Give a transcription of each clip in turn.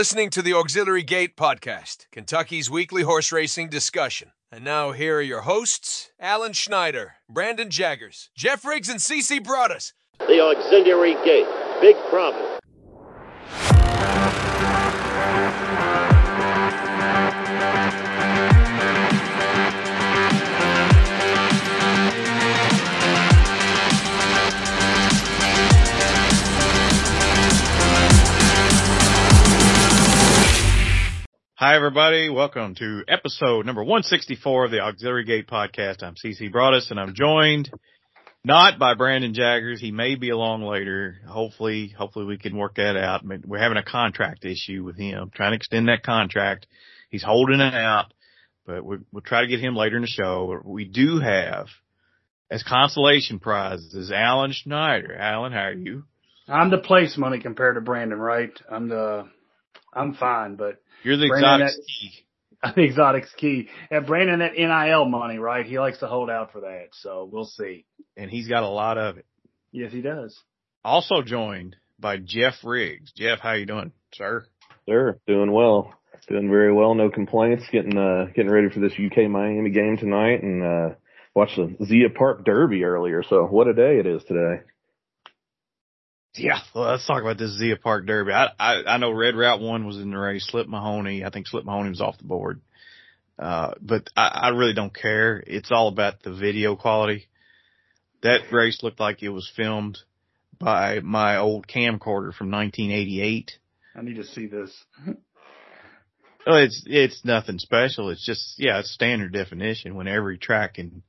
listening to the Auxiliary Gate podcast, Kentucky's weekly horse racing discussion. And now here are your hosts, Alan Schneider, Brandon Jaggers, Jeff Riggs, and CC Broaddus. The Auxiliary Gate. Big problem. Hi, everybody. Welcome to episode number 164 of the Auxiliary Gate podcast. I'm CC Broaddus and I'm joined not by Brandon Jaggers. He may be along later. Hopefully, hopefully we can work that out. We're having a contract issue with him, trying to extend that contract. He's holding it out, but we will try to get him later in the show. We do have as consolation prizes is Alan Schneider. Alan, how are you? I'm the place money compared to Brandon, right? I'm the, I'm fine, but you're the Brandon, exotic key. I'm the exotic's key. And Brandon, that NIL money, right? He likes to hold out for that. So we'll see. And he's got a lot of it. Yes, he does. Also joined by Jeff Riggs. Jeff, how you doing, sir? Sir, doing well. Doing very well. No complaints. Getting, uh, getting ready for this UK Miami game tonight and, uh, watched the Zia Park Derby earlier. So what a day it is today. Yeah, well, let's talk about this Zia Park Derby. I, I I know Red Route One was in the race. Slip Mahoney, I think Slip Mahoney was off the board. Uh, but I, I really don't care. It's all about the video quality. That race looked like it was filmed by my old camcorder from 1988. I need to see this. well, it's it's nothing special. It's just yeah, it's standard definition. When every track in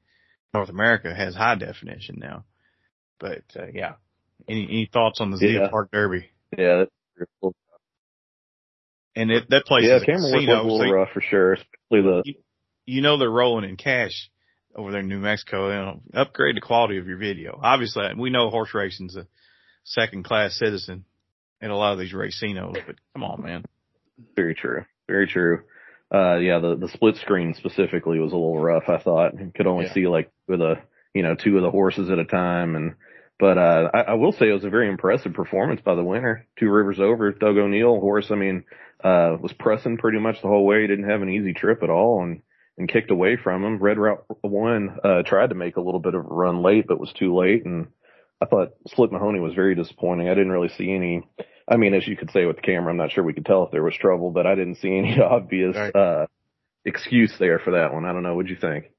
North America has high definition now. But uh, yeah, any any thoughts on the Zia yeah. Park Derby? Yeah, that's cool. And it, that place yeah, is a casino, was a little so rough for sure, especially the. You, you know they're rolling in cash over there in New Mexico. You know, upgrade the quality of your video. Obviously, we know horse racing's a second class citizen in a lot of these racinos, but come on, man. Very true. Very true. Uh, yeah, the, the split screen specifically was a little rough, I thought. You could only Yeah. see like with a, you know, two of the horses at a time. And, but, uh, I, I will say it was a very impressive performance by the winner. Two rivers over, Doug O'Neill horse. I mean, uh, was pressing pretty much the whole way. Didn't have an easy trip at all and, and kicked away from him. Red Route one, uh, tried to make a little bit of a run late, but was too late. And I thought Slip Mahoney was very disappointing. I didn't really see any, I mean, as you could say with the camera, I'm not sure we could tell if there was trouble, but I didn't see any obvious, Right. uh, excuse there for that one. I don't know. What'd you think?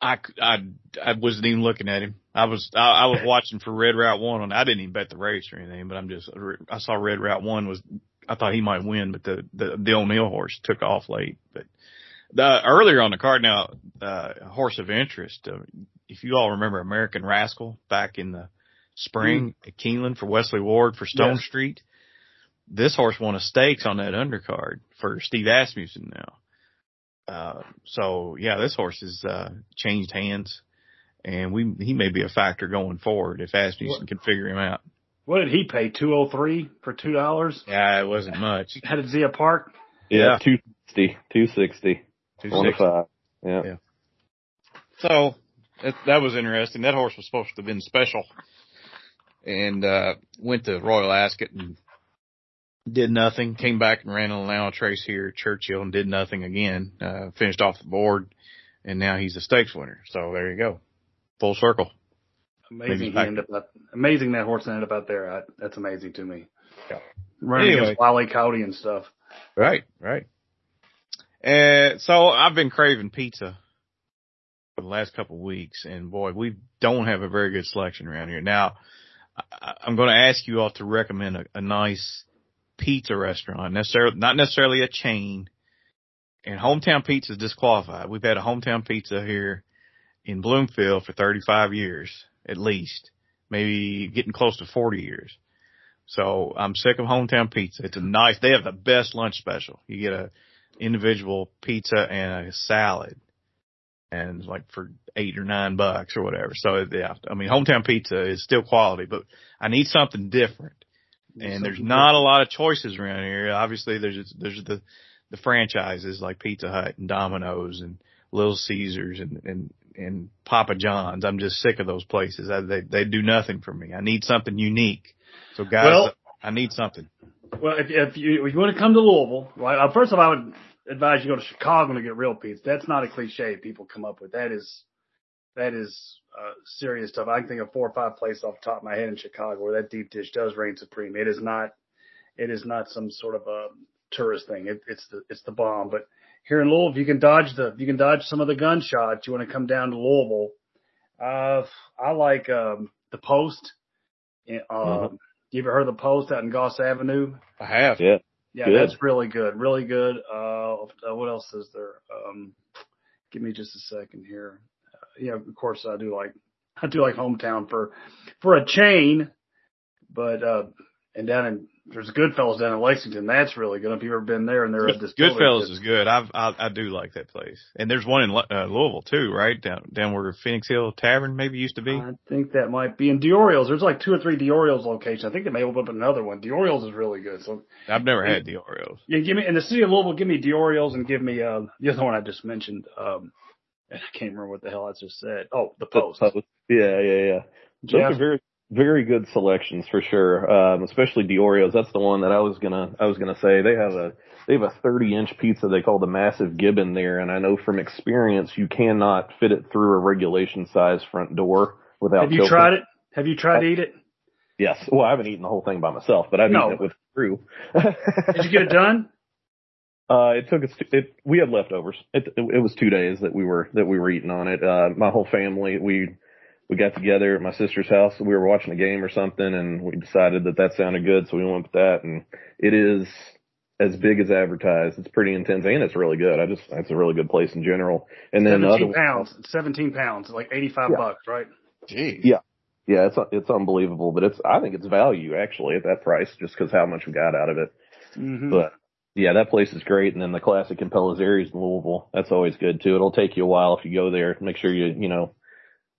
I, I, I wasn't even looking at him. I was, I, I was watching for Red Route One on, I didn't even bet the race or anything, but I'm just, I saw Red Route One was, I thought he might win, but the, the, the O'Neill horse took off late. But the, earlier on the card now, uh, horse of interest, uh, if you all remember American Rascal back in the spring at Keeneland for Wesley Ward for Stone Yes. Street, this horse won a stakes on that undercard for Steve Asmussen now. Uh, so yeah, this horse has, uh, changed hands and we, he may be a factor going forward if Asmussen What- can figure him out. What did he pay? Two oh three for two dollars? Yeah, it wasn't much. How did Zia Park? Yeah. 260, 260, 260. 105. Yeah. Yeah. So that, that was interesting. That horse was supposed to have been special and, uh, went to Royal Ascot and did nothing, came back and ran on now trace here at Churchill and did nothing again, uh, finished off the board and now he's a stakes winner. So there you go. Full circle. Amazing he ended up. Amazing that horse ended up out there. I, that's amazing to me. Yeah. Running Anyway. against Wally Cowdy and stuff. Right, right. And so I've been craving pizza for the last couple of weeks, and boy, we don't have a very good selection around here. Now, I, I'm going to ask you all to recommend a, a nice pizza restaurant, necessarily not necessarily a chain. And hometown pizza is disqualified. We've had a hometown pizza here in Bloomfield for 35 years at least, maybe getting close to 40 years. So I'm sick of hometown pizza. It's a nice, they have the best lunch special. You get a individual pizza and a salad and like for eight or nine bucks or whatever. So yeah, I mean, hometown pizza is still quality, but I need something different. And there's not a lot of choices around here. Obviously there's, there's the, the franchises like Pizza Hut and Domino's and Little Caesars and, and, and Papa John's. I'm just sick of those places. I, they, they do nothing for me. I need something unique. So guys, Well- I need something. Well, if, if you if you want to come to Louisville, right? Uh, first of all, I would advise you go to Chicago to get real pizza. That's not a cliche people come up with. That is that is uh, serious stuff. I can think of four or five places off the top of my head in Chicago where that deep dish does reign supreme. It is not it is not some sort of a tourist thing. It, it's the it's the bomb. But here in Louisville, if you can dodge the you can dodge some of the gunshots. You want to come down to Louisville. Uh, I like um, the Post. Uh, Mhm. You ever heard of the Post out in Goss Avenue? I have. Yeah. Yeah, Good. that's really good. Really good. Uh, uh, what else is there? Um, give me just a second here. Uh, yeah, of course I do like, I do like hometown for, for a chain, but, uh, and down in, there's Goodfellas down in Lexington. That's really good. If you've ever been there and they're at this Goodfellas is good. I've, I, I do like that place. And there's one in uh, Louisville too, right? Down, down where Phoenix Hill Tavern maybe used to be. I think that might be in Diorio's. There's like two or three Diorio's locations. I think they may open up another one. Diorio's is really good. So I've never had the Yeah, give me in the city of Louisville. Give me Diorio's and give me uh, the other one I just mentioned. Um, and I can't remember what the hell I just said. Oh, the post. Yeah, yeah, yeah. Those Jeff? are very, very good selections for sure. Um, especially Diorio's. That's the one that I was gonna, I was gonna say. They have a, they have a 30 inch pizza they call the massive gibbon there. And I know from experience, you cannot fit it through a regulation size front door without Have you choking. tried it? Have you tried to eat it? Yes. Well, I haven't eaten the whole thing by myself, but I've No. eaten it with crew. Did you get it done? Uh, it took us. It we had leftovers. It, it it was two days that we were that we were eating on it. Uh, my whole family we we got together at my sister's house. We were watching a game or something, and we decided that that sounded good, so we went with that. And it is as big as advertised. It's pretty intense, and it's really good. I just it's a really good place in general. And then the other Seventeen pounds. Seventeen pounds. Like eighty-five Yeah. bucks, right? Gee. Yeah. yeah, it's it's unbelievable, but it's I think it's value actually at that price just because how much we got out of it. Mm-hmm. But yeah, that place is great. And then the classic Impellizzeri's in Louisville. That's always good too. It'll take you a while if you go there. Make sure you, you know,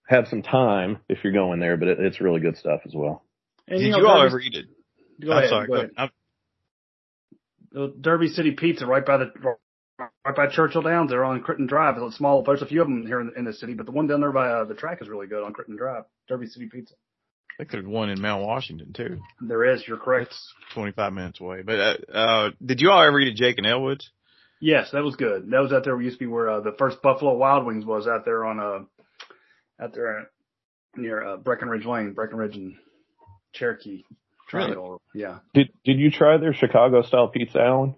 have some time if you're going there, but it, it's really good stuff as well. and, Did know, you all Derby- ever eat it? Go I'm ahead. sorry. go go ahead. ahead. I'm- The Derby City Pizza, right by the right by Churchill Downs. They're on Crittenden Drive. It's a small. There's a few of them here in, in the city, but the one down there by uh, the track is really good on Crittenden Drive. Derby City Pizza. I think there's one in Mount Washington too. There is. You're correct. It's 25 minutes away. But, uh, uh, did you all ever eat at Jake and Elwood's? Yes, that was good. That was out there. where used to be where uh, the first Buffalo Wild Wings was out there on uh out there near uh, Breckenridge Lane, Breckenridge and Cherokee Triangle. Yeah, Did Did you try their Chicago style pizza, Alan?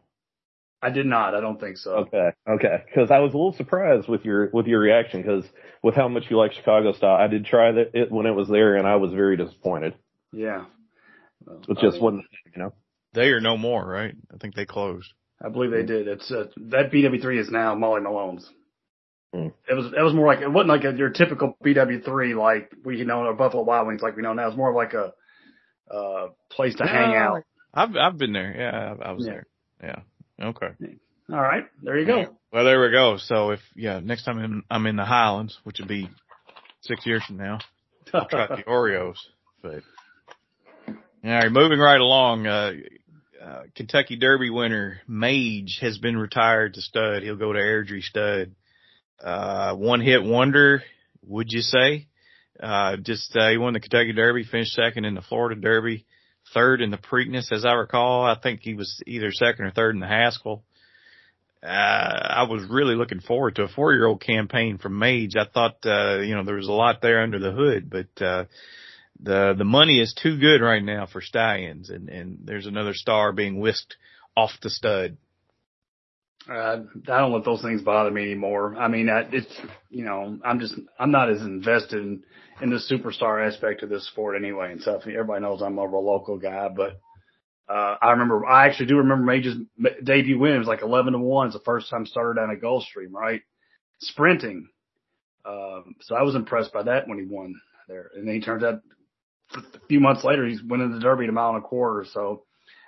I did not. I don't think so. Okay, okay. Because I was a little surprised with your with your reaction because with how much you like Chicago style. I did try that it when it was there, and I was very disappointed. Yeah, Well, It I just mean, wasn't, you know. They are no more, right? I think they closed. I believe they did. It's uh, that BW3 is now Molly Malone's. Mm. It was it was more like it wasn't like a, your typical BW3 like we know or Buffalo Wild Wings like we know now. It's more of like a uh place to hang out. I've, I've been there. Yeah, I, I was Yeah. there. Yeah. Okay. All right, there you go. Well, there we go. So if, yeah, next time I'm, I'm in the Highlands, which would be six years from now, I'll try the Oreos. But all right, moving right along. Uh, uh, Kentucky Derby winner Mage has been retired to stud. He'll go to Airdrie stud. Uh, one hit wonder, would you say? Uh, just, uh, he won the Kentucky Derby, finished second in the Florida Derby, third in the Preakness, as I recall. I think he was either second or third in the Haskell. Uh, I was really looking forward to a four year old campaign from Mage. I thought, uh, you know, there was a lot there under the hood, but, uh, the, the money is too good right now for stallions and, and there's another star being whisked off the stud. Uh, I don't let those things bother me anymore. I mean, I, it's you know, I'm just I'm not as invested in in the superstar aspect of this sport anyway and stuff. Everybody knows I'm a local guy, but uh, I remember I actually do remember Mage's debut win. It was like 11 to one. It's the first time starter down at Gulfstream, right? Sprinting. Um, so I was impressed by that when he won there, and then he turns out a few months later he's winning the Derby at a mile and a quarter. So.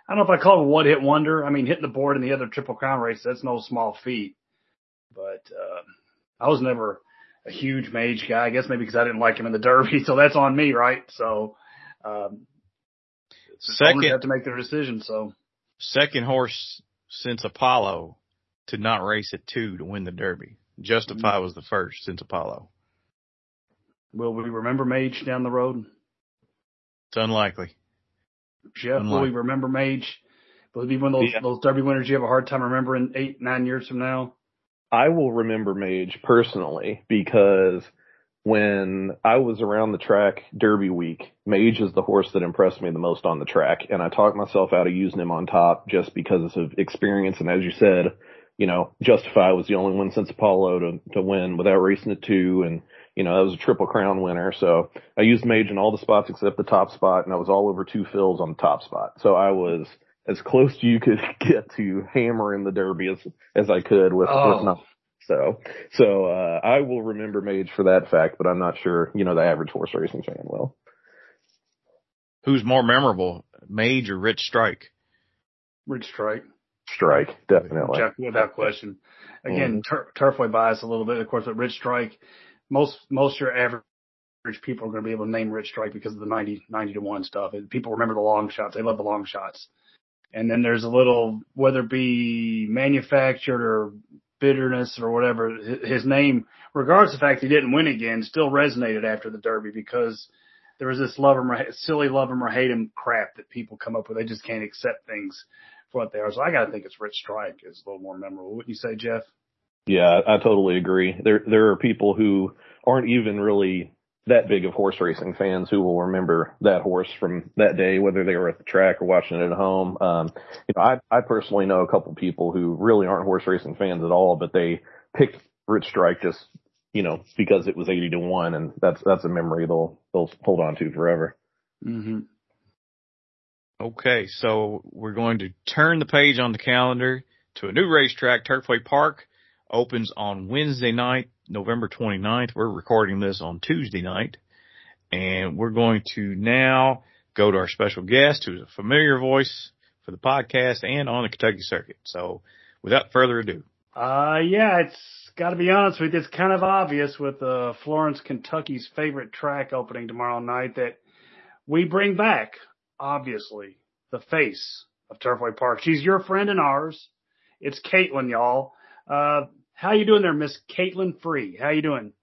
I don't know if I call it a one hit wonder. I mean, hitting the board in the other triple crown race, that's no small feat. But, uh, I was never a huge mage guy. I guess maybe because I didn't like him in the Derby. So that's on me, right? So, um, Second, have to make their decision. So second horse since Apollo to not race at two to win the Derby. Justify was the first since Apollo. will we remember mage down the road? It's unlikely. Jeff, will Unlike- we remember mage Will it be one of those Yeah. those Derby winners you have a hard time remembering eight nine years from now? I will remember Mage personally because when I was around the track Derby week, Mage is the horse that impressed me the most on the track. And I talked myself out of using him on top just because of experience. And as you said, you know, Justify was the only one since Apollo to, to win without racing at two. And, you know, that was a triple crown winner. So I used Mage in all the spots except the top spot and I was all over Two Phils on the top spot. So I was as close to you could get to hammering the Derby as, as I could with, Oh. with nothing. So, so, uh, I will remember Mage for that fact, but I'm not sure, you know, the average horse racing fan will. Who's more memorable, Mage or Rich Strike? Rich Strike. Strike, definitely. Jeff, without question. Again, tur- Turfway bias a little bit, of course, but Rich Strike, most, most your average people are going to be able to name Rich Strike because of the 90, 90 to 1 stuff. People remember the long shots. They love the long shots. And then there's a little, whether it be manufactured or bitterness or whatever, his name, regardless of the fact he didn't win again, still resonated after the Derby because there was this love him or silly love him or hate him crap that people come up with. They just can't accept things for what they are. So I got to think it's Rich Strike is a little more memorable. Wouldn't you say, Jeff? Yeah, I totally agree. There, there are people who aren't even really that big of horse racing fans who will remember that horse from that day, whether they were at the track or watching it at home. Um, you know, I, I personally know a couple people who really aren't horse racing fans at all, but they picked Rich Strike just, you know, because it was 80 to 1 and that's, that's a memory they'll, they'll hold on to forever. Mm-hmm. Okay, so we're going to turn the page on the calendar to a new racetrack. Turfway Park opens on Wednesday night, November 29th. We're recording this on Tuesday night. And we're going to now go to our special guest who's a familiar voice for the podcast and on the Kentucky circuit. So without further ado, Uh, yeah, it's got to be honest with you. It's kind of obvious with uh, Florence, Kentucky's favorite track opening tomorrow night that we bring back, obviously, the face of Turfway Park. She's your friend and ours. It's Kaitlin, y'all. Uh, how you doing there, Miss Kaitlin Free? How you doing?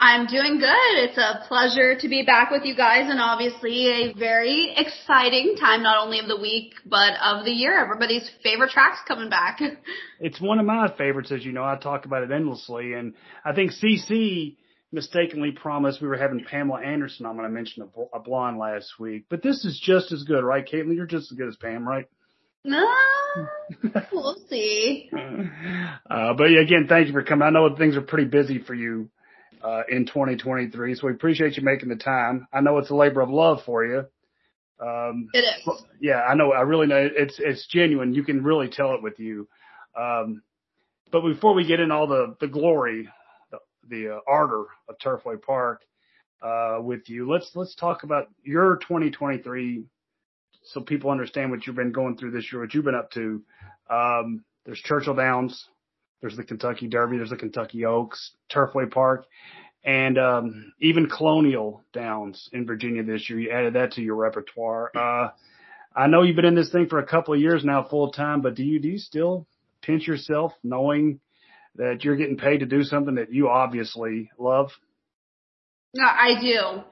I'm doing good. It's a pleasure to be back with you guys and obviously a very exciting time, not only of the week, but of the year. Everybody's favorite track's coming back. It's one of my favorites, as you know. I talk about it endlessly, and I think CC mistakenly promised we were having Pamela Anderson on when I mentioned a, bl- a blonde last week. But this is just as good, right, Kaitlin? You're just as good as Pam, right? Ah, we'll see. Uh, but again, thank you for coming. I know things are pretty busy for you uh, in 2023, so we appreciate you making the time. I know it's a labor of love for you. Um, It is. yeah, I know. I really know it's it's genuine. You can really tell it with you. Um, but before we get in all the the glory, the, the uh, ardor of Turfway Park uh, with you, let's let's talk about your 2023, so people understand what you've been going through this year, what you've been up to. Um, there's Churchill Downs, there's the Kentucky Derby, there's the Kentucky Oaks, Turfway Park, and um, even Colonial Downs in Virginia this year. You added that to your repertoire. Uh, I know you've been in this thing for a couple of years now, full time, but do you do you still pinch yourself knowing that you're getting paid to do something that you obviously love? No, I do.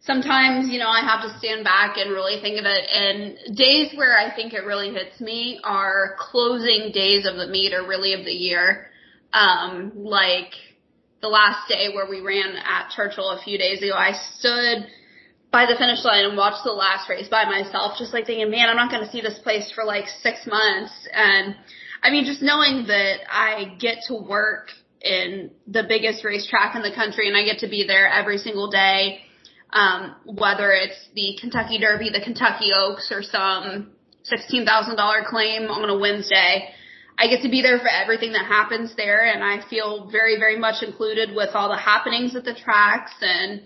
Sometimes, you know, I have to stand back and really think of it. And days where I think it really hits me are closing days of the meet or really of the year. Um, like the last day where we ran at Churchill a few days ago, I stood by the finish line and watched the last race by myself, just like thinking, man, I'm not going to see this place for like six months. And I mean, just knowing that I get to work in the biggest racetrack in the country and I get to be there every single day. Um, whether it's the Kentucky Derby, the Kentucky Oaks, or some $16,000 claim on a Wednesday. I get to be there for everything that happens there and I feel very, very much included with all the happenings at the tracks and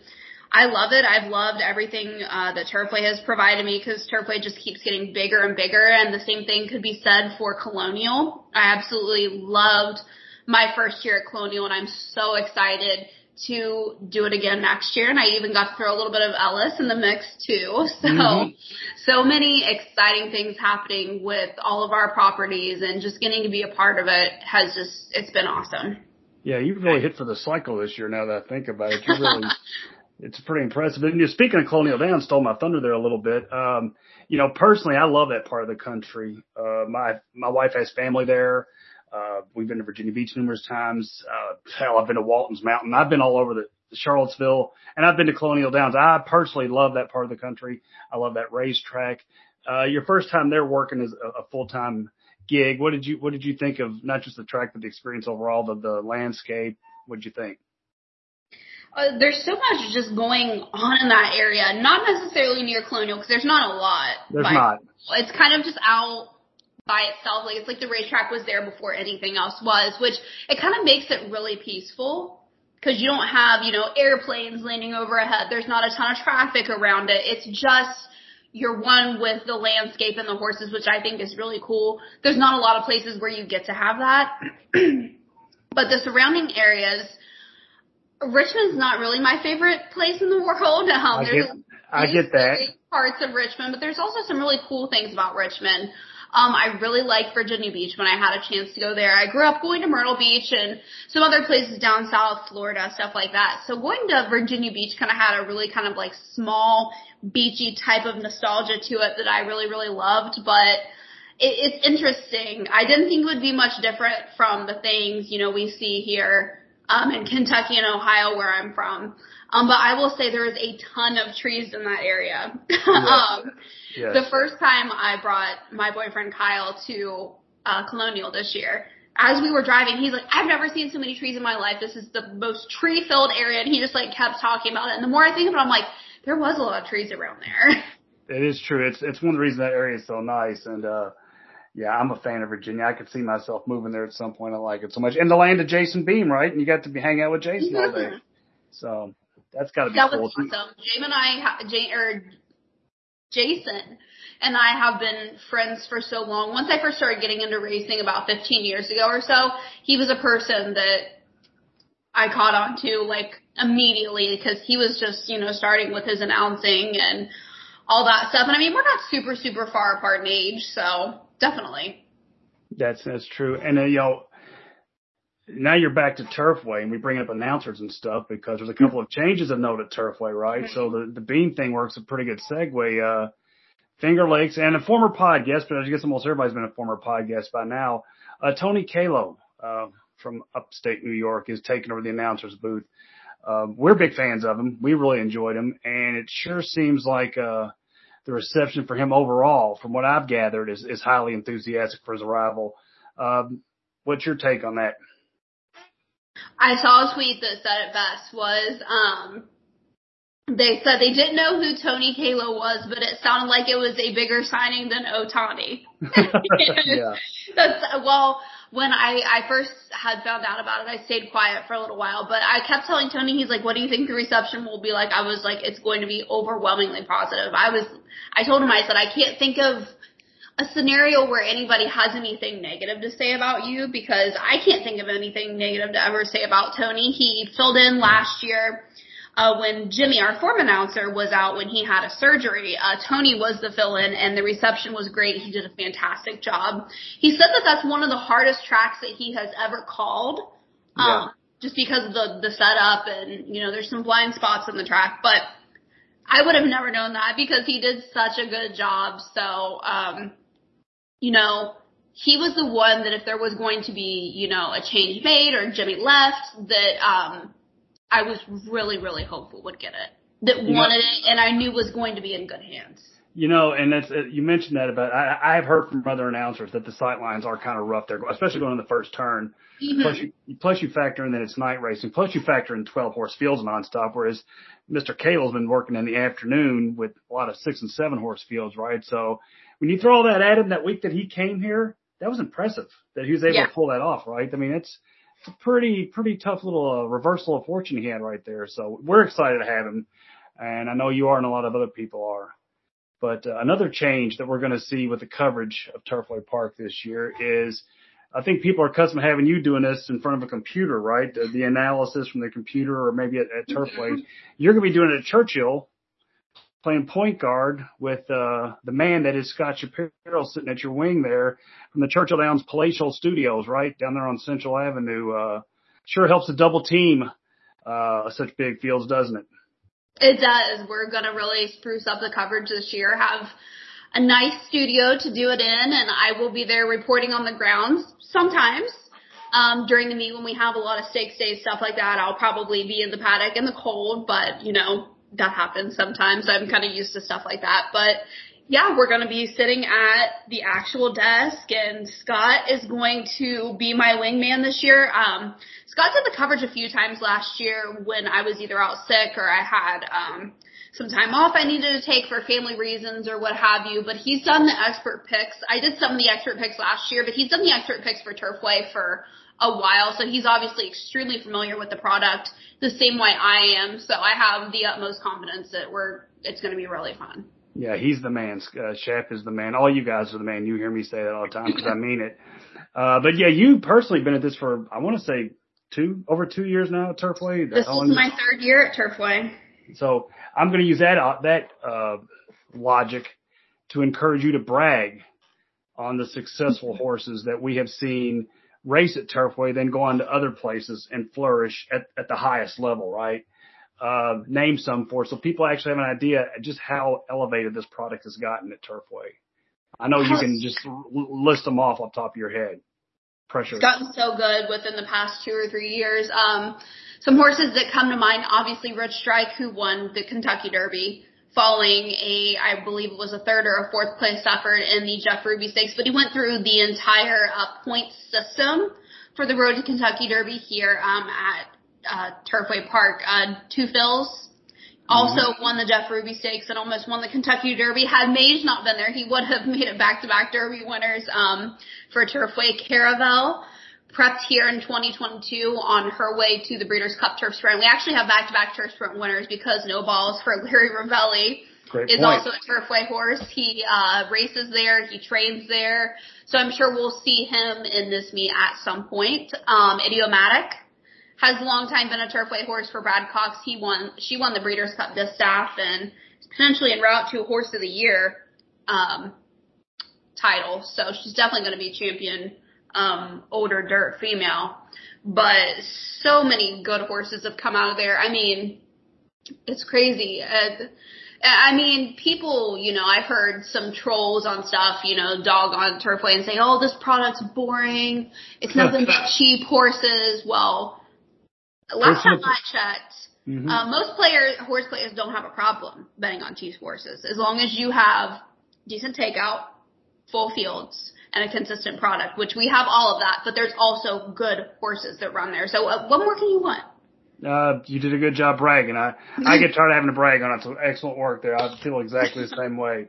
I love it. I've loved everything uh, that Turfway has provided me because Turfway just keeps getting bigger and bigger. And the same thing could be said for Colonial. I absolutely loved my first year at Colonial, and I'm so excited to do it again next year. And I even got to throw a little bit of Ellis in the mix too. So, Mhm. so many exciting things happening with all of our properties, and just getting to be a part of it has just it's been awesome. Yeah, you've really hit for the cycle this year. Now that I think about it, you really it's pretty impressive. And speaking of Colonial Downs, stole my thunder there a little bit. Um, you know, personally, I love that part of the country. Uh, my my wife has family there. Uh, we've been to Virginia Beach numerous times. Uh, hell, I've been to Walton's Mountain. I've been all over the, the Charlottesville, and I've been to Colonial Downs. I personally love that part of the country. I love that racetrack. Uh, your first time there working as a, a full time gig. What did you What did you think of not just the track, but the experience overall, the the landscape? What did you think? Uh, there's so much just going on in that area. Not necessarily near Colonial because there's not a lot. There's not. It's kind of just out by itself. Like it's like the racetrack was there before anything else was, which it kind of makes it really peaceful because you don't have you know airplanes landing overhead. There's not a ton of traffic around it. It's just you're one with the landscape and the horses, which I think is really cool. There's not a lot of places where you get to have that. but the surrounding areas, Richmond's not really my favorite place in the world. Um, I get, I get that. Parts of Richmond, but there's also some really cool things about Richmond. Um, I really liked Virginia Beach when I had a chance to go there. I grew up going to Myrtle Beach and some other places down south, Florida, stuff like that. So going to Virginia Beach kind of had a really kind of like small, beachy type of nostalgia to it that I really, really loved. But it, it's interesting. I didn't think it would be much different from the things, you know, we see here um, in Kentucky and Ohio where I'm from. Um, but I will say there is a ton of trees in that area. Yes. um, Yes. the first time I brought my boyfriend Kyle to uh, Colonial this year, as we were driving, he's like, I've never seen so many trees in my life. This is the most tree filled area. And he just like kept talking about it. And the more I think about it, I'm like, there was a lot of trees around there. It is true. It's it's one of the reasons that area is so nice. And uh yeah, I'm a fan of Virginia. I could see myself moving there at some point. I like it so much. And the land of Jason Beem, right? And you got to be hanging out with Jason all day. Mm-hmm. So that's got to be that cool. was awesome. Jame and I, Jay, or Jason and I have been friends for so long. Once I first started getting into racing about 15 years ago or so, he was a person that I caught on to like immediately because he was just, you know, starting with his announcing and all that stuff. And I mean, we're not super, super far apart in age, so definitely. That's that's true. And uh, you know, now you're back to Turfway, and we bring up announcers and stuff because there's a couple of changes of note at Turfway, right? So the the Beem thing works a pretty good segue. Uh, Finger Lakes and a former pod guest, but I guess almost everybody's been a former pod guest by now. Uh, Tony Kalo uh, from upstate New York is taking over the announcers booth. Uh, we're big fans of him. We really enjoyed him, and it sure seems like uh, the reception for him overall, from what I've gathered, is, is highly enthusiastic for his arrival. Um, what's your take on that? I saw a tweet that said it best was, um, they said they didn't know who Tony Kalo was, but it sounded like it was a bigger signing than Ohtani. yeah. That's, well, when I, I first had found out about it, I stayed quiet for a little while, but I kept telling Tony, he's like, what do you think the reception will be like? I was like, it's going to be overwhelmingly positive. I was, I told him, I said, I can't think of a scenario where anybody has anything negative to say about you because I can't think of anything negative to ever say about Tony. He filled in last year uh, when Jimmy, our form announcer, was out when he had a surgery. Uh, Tony was the fill-in, and the reception was great. He did a fantastic job. He said that that's one of the hardest tracks that he has ever called. Um, Yeah. just because of the the setup and you know there's some blind spots in the track, but I would have never known that because he did such a good job. So, um, you know, he was the one that if there was going to be, you know, a change made or Jimmy left, that um, I was really, really hopeful would get it. That You know- wanted it, and I knew was going to be in good hands. You know, and that's uh, you mentioned that about. I, I have heard from other announcers that the sight lines are kind of rough there, especially going in the first turn. Plus, you plus you factor in that it's night racing. Plus, you factor in 12 horse fields nonstop. Whereas Mr. Cale's been working in the afternoon with a lot of six and seven horse fields, right? So when you throw all that at him that week that he came here, that was impressive that he was able Yeah. to pull that off, right? I mean, it's pretty pretty tough little uh, reversal of fortune he had right there. So we're excited to have him, and I know you are, and a lot of other people are. But uh, another change that we're going to see with the coverage of Turfway Park this year is, I think people are accustomed to having you doing this in front of a computer, right? The, the analysis from the computer, or maybe at, at Turfway. You're going to be doing it at Churchill, playing point guard with uh, the man that is Scott Shapiro sitting at your wing there from the Churchill Downs Palatial Studios, right down there on Central Avenue. Uh, sure helps to double team uh, such big fields, doesn't it? It does. We're gonna really spruce up the coverage this year. Have a nice studio to do it in, and I will be there reporting on the grounds sometimes. Um, during the meet when we have a lot of stakes days, stuff like that, I'll probably be in the paddock in the cold, but you know, that happens sometimes. I'm kind of used to stuff like that. But yeah, we're going to be sitting at the actual desk and Scott is going to be my wingman this year. Um, Scott did the coverage a few times last year when I was either out sick or I had, um, some time off I needed to take for family reasons or what have you, but he's done the expert picks. I did some of the expert picks last year, but he's done the expert picks for Turfway for a while, so he's obviously extremely familiar with the product the same way I am. So I have the utmost confidence that we're it's going to be really fun. Yeah, he's the man. Uh, Chef is the man. All you guys are the man. You hear me say that all the time because I mean it. Uh, but yeah, you personally been at this for I want to say two over two years now at Turfway. This is my third year at Turfway. So I'm going to use that uh, that uh, logic to encourage you to brag on the successful horses that we have seen race at Turfway, then go on to other places and flourish at, at the highest level, right? Uh, name some for so people actually have an idea just how elevated this product has gotten at Turfway. I know you can just list them off off the top of your head. Pressure. It's gotten so good within the past two or three years. Um, some horses that come to mind, obviously Rich Strike, who won the Kentucky Derby following a, I believe it was a third or a fourth place effort in the Jeff Ruby Stakes, but he went through the entire uh, point system for the Road to Kentucky Derby here um, at uh, Turfway Park. Uh, Two Phils. Also mm-hmm. won the Jeff Ruby Stakes and almost won the Kentucky Derby. Had Mage not been there, he would have made it back-to-back Derby winners um, for Turfway Caravel prepped here in 2022 on her way to the Breeders' Cup Turf Sprint. We actually have back-to-back Turf Sprint winners because Nobals for Larry Rivelli. Great is point. also a Turfway horse. He uh, races there. He trains there. So I'm sure we'll see him in this meet at some point. Um, Idiomatic has long time been a Turfway horse for Brad Cox. He won. She won the Breeders' Cup Distaff and potentially en route to a Horse of the Year um, title. So she's definitely going to be champion um, older dirt female. But so many good horses have come out of there. I mean, it's crazy. Uh, I mean, people, you know, I've heard some trolls on stuff, you know, dog on Turfway and say, oh, this product's boring. It's nothing but cheap horses. Well, last time I checked, mm-hmm. uh, most players, horse players don't have a problem betting on cheap horses as long as you have decent takeout, full fields, and a consistent product, which we have all of that, but there's also good horses that run there. So uh, what more can you want? Uh, you did a good job bragging. I, I get tired of having to brag on it. So excellent work there. I feel exactly the same way.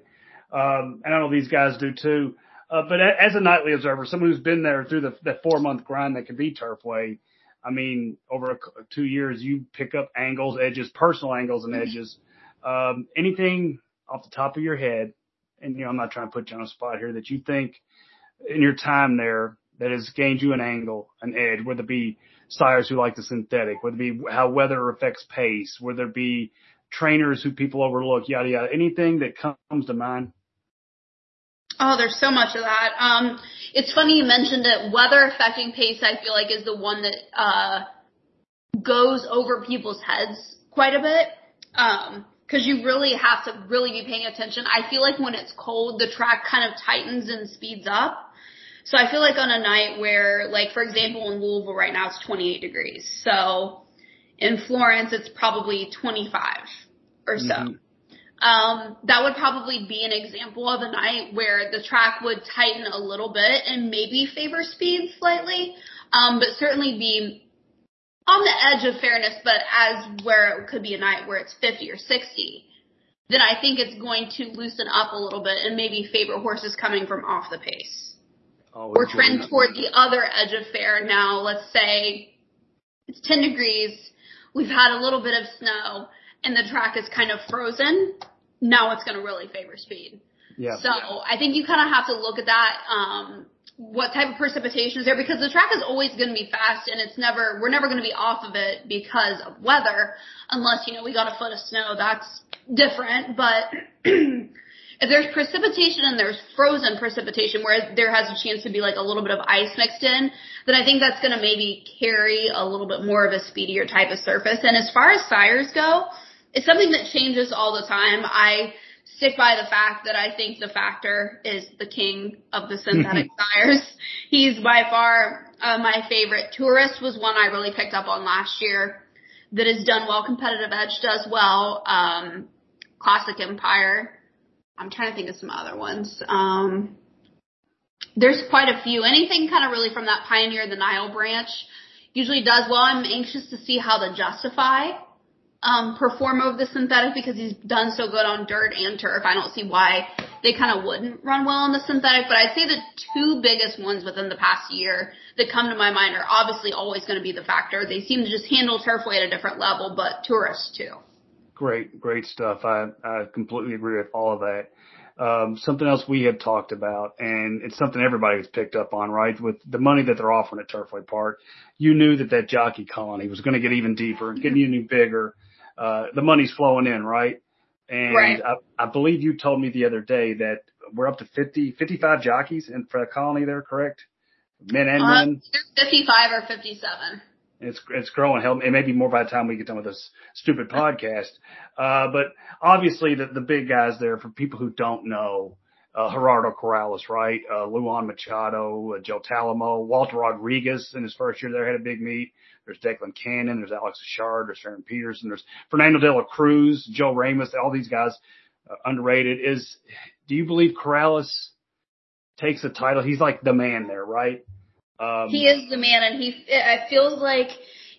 Um, and I know these guys do too. Uh, but as a nightly observer, someone who's been there through the, the four month grind that can be Turfway, I mean, over a, two years, you pick up angles, edges, personal angles and edges. Um, anything off the top of your head, and you know, I'm not trying to put you on a spot here that you think in your time there that has gained you an angle, an edge, whether it be sires who like the synthetic, whether it be how weather affects pace, whether it be trainers who people overlook, yada yada. Anything that comes to mind? Oh, there's so much of that. Um, it's funny you mentioned it. Weather affecting pace, I feel like, is the one that uh, goes over people's heads quite a bit. Um, because you really have to really be paying attention. I feel like when it's cold, the track kind of tightens and speeds up. So I feel like on a night where, like for example, in Louisville right now it's 28 degrees. So in Florence it's probably 25 or so. Mm-hmm. Um, that would probably be an example of a night where the track would tighten a little bit and maybe favor speed slightly, um, but certainly be on the edge of fairness, but as where it could be a night where it's 50 or 60, then I think it's going to loosen up a little bit and maybe favor horses coming from off the pace. Or trend toward the other edge of fair now. Let's say it's 10 degrees. We've had a little bit of snow and the track is kind of frozen. Now it's going to really favor speed. Yeah. So I think you kind of have to look at that. Um, what type of precipitation is there because the track is always going to be fast and it's never we're never going to be off of it because of weather unless you know we got a foot of snow that's different but if there's precipitation and there's frozen precipitation where there has a chance to be like a little bit of ice mixed in then I think that's going to maybe carry a little bit more of a speedier type of surface and as far as sires go it's something that changes all the time. I stick by the fact that I think the factor is the king of the synthetic tires. He's by far uh, my favorite. Tourist was one I really picked up on last year that has done well. Competitive Edge does well. Um, Classic Empire. I'm trying to think of some other ones. Um, there's quite a few. Anything kind of really from that Pioneerof the Nile branch usually does well. I'm anxious to see how the Justify um, perform over the synthetic because he's done so good on dirt and turf. I don't see why they kind of wouldn't run well on the synthetic, but I'd say the two biggest ones within the past year that come to my mind are obviously always going to be the factor. They seem to just handle turfway at a different level, but tourists too. Great, great stuff. I, I completely agree with all of that. Um, something else we have talked about, and it's something everybody has picked up on, right? With the money that they're offering at Turfway Park, you knew that that jockey colony was going to get even deeper, and getting even bigger. Uh, the money's flowing in, right? And Right. I, I believe you told me the other day that we're up to 50, 55 jockeys in for the colony there, correct? Men and Uh, women. 55 or 57. It's it's growing. Hell, it may be more by the time we get done with this stupid podcast. Uh, but obviously the the big guys there for people who don't know, uh, Gerardo Corrales, right? Uh, Luan Machado, uh, Joe Talamo, Walter Rodriguez in his first year there had a big meet. There's Declan Cannon, there's Alex Achard, there's Aaron Peterson, there's Fernando de la Cruz, Joe Ramos, all these guys uh, underrated. Is do you believe Corrales takes the title? He's like the man there, right? Um, He is the man, and he. It feels like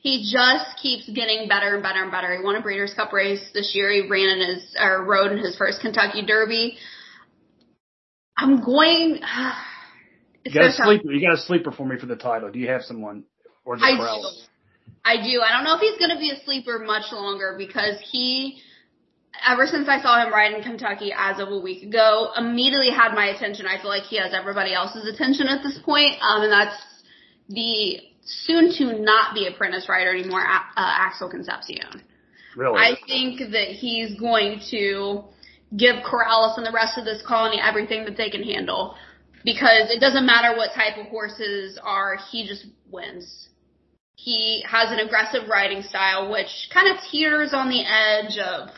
he just keeps getting better and better and better. He won a Breeders' Cup race this year. He ran in his or rode in his first Kentucky Derby. I'm going. You got a sleeper. You got a sleeper for me for the title. Do you have someone or the I Corrales? do. I do. I don't know if he's going to be a sleeper much longer because he, ever since I saw him ride in Kentucky as of a week ago, immediately had my attention. I feel like he has everybody else's attention at this point, um, and that's the soon to not be apprentice rider anymore, uh, Axel Concepcion. Really? I think that he's going to give Corrales and the rest of this colony everything that they can handle. Because it doesn't matter what type of horses are, he just wins. He has an aggressive riding style, which kind of teeters on the edge of,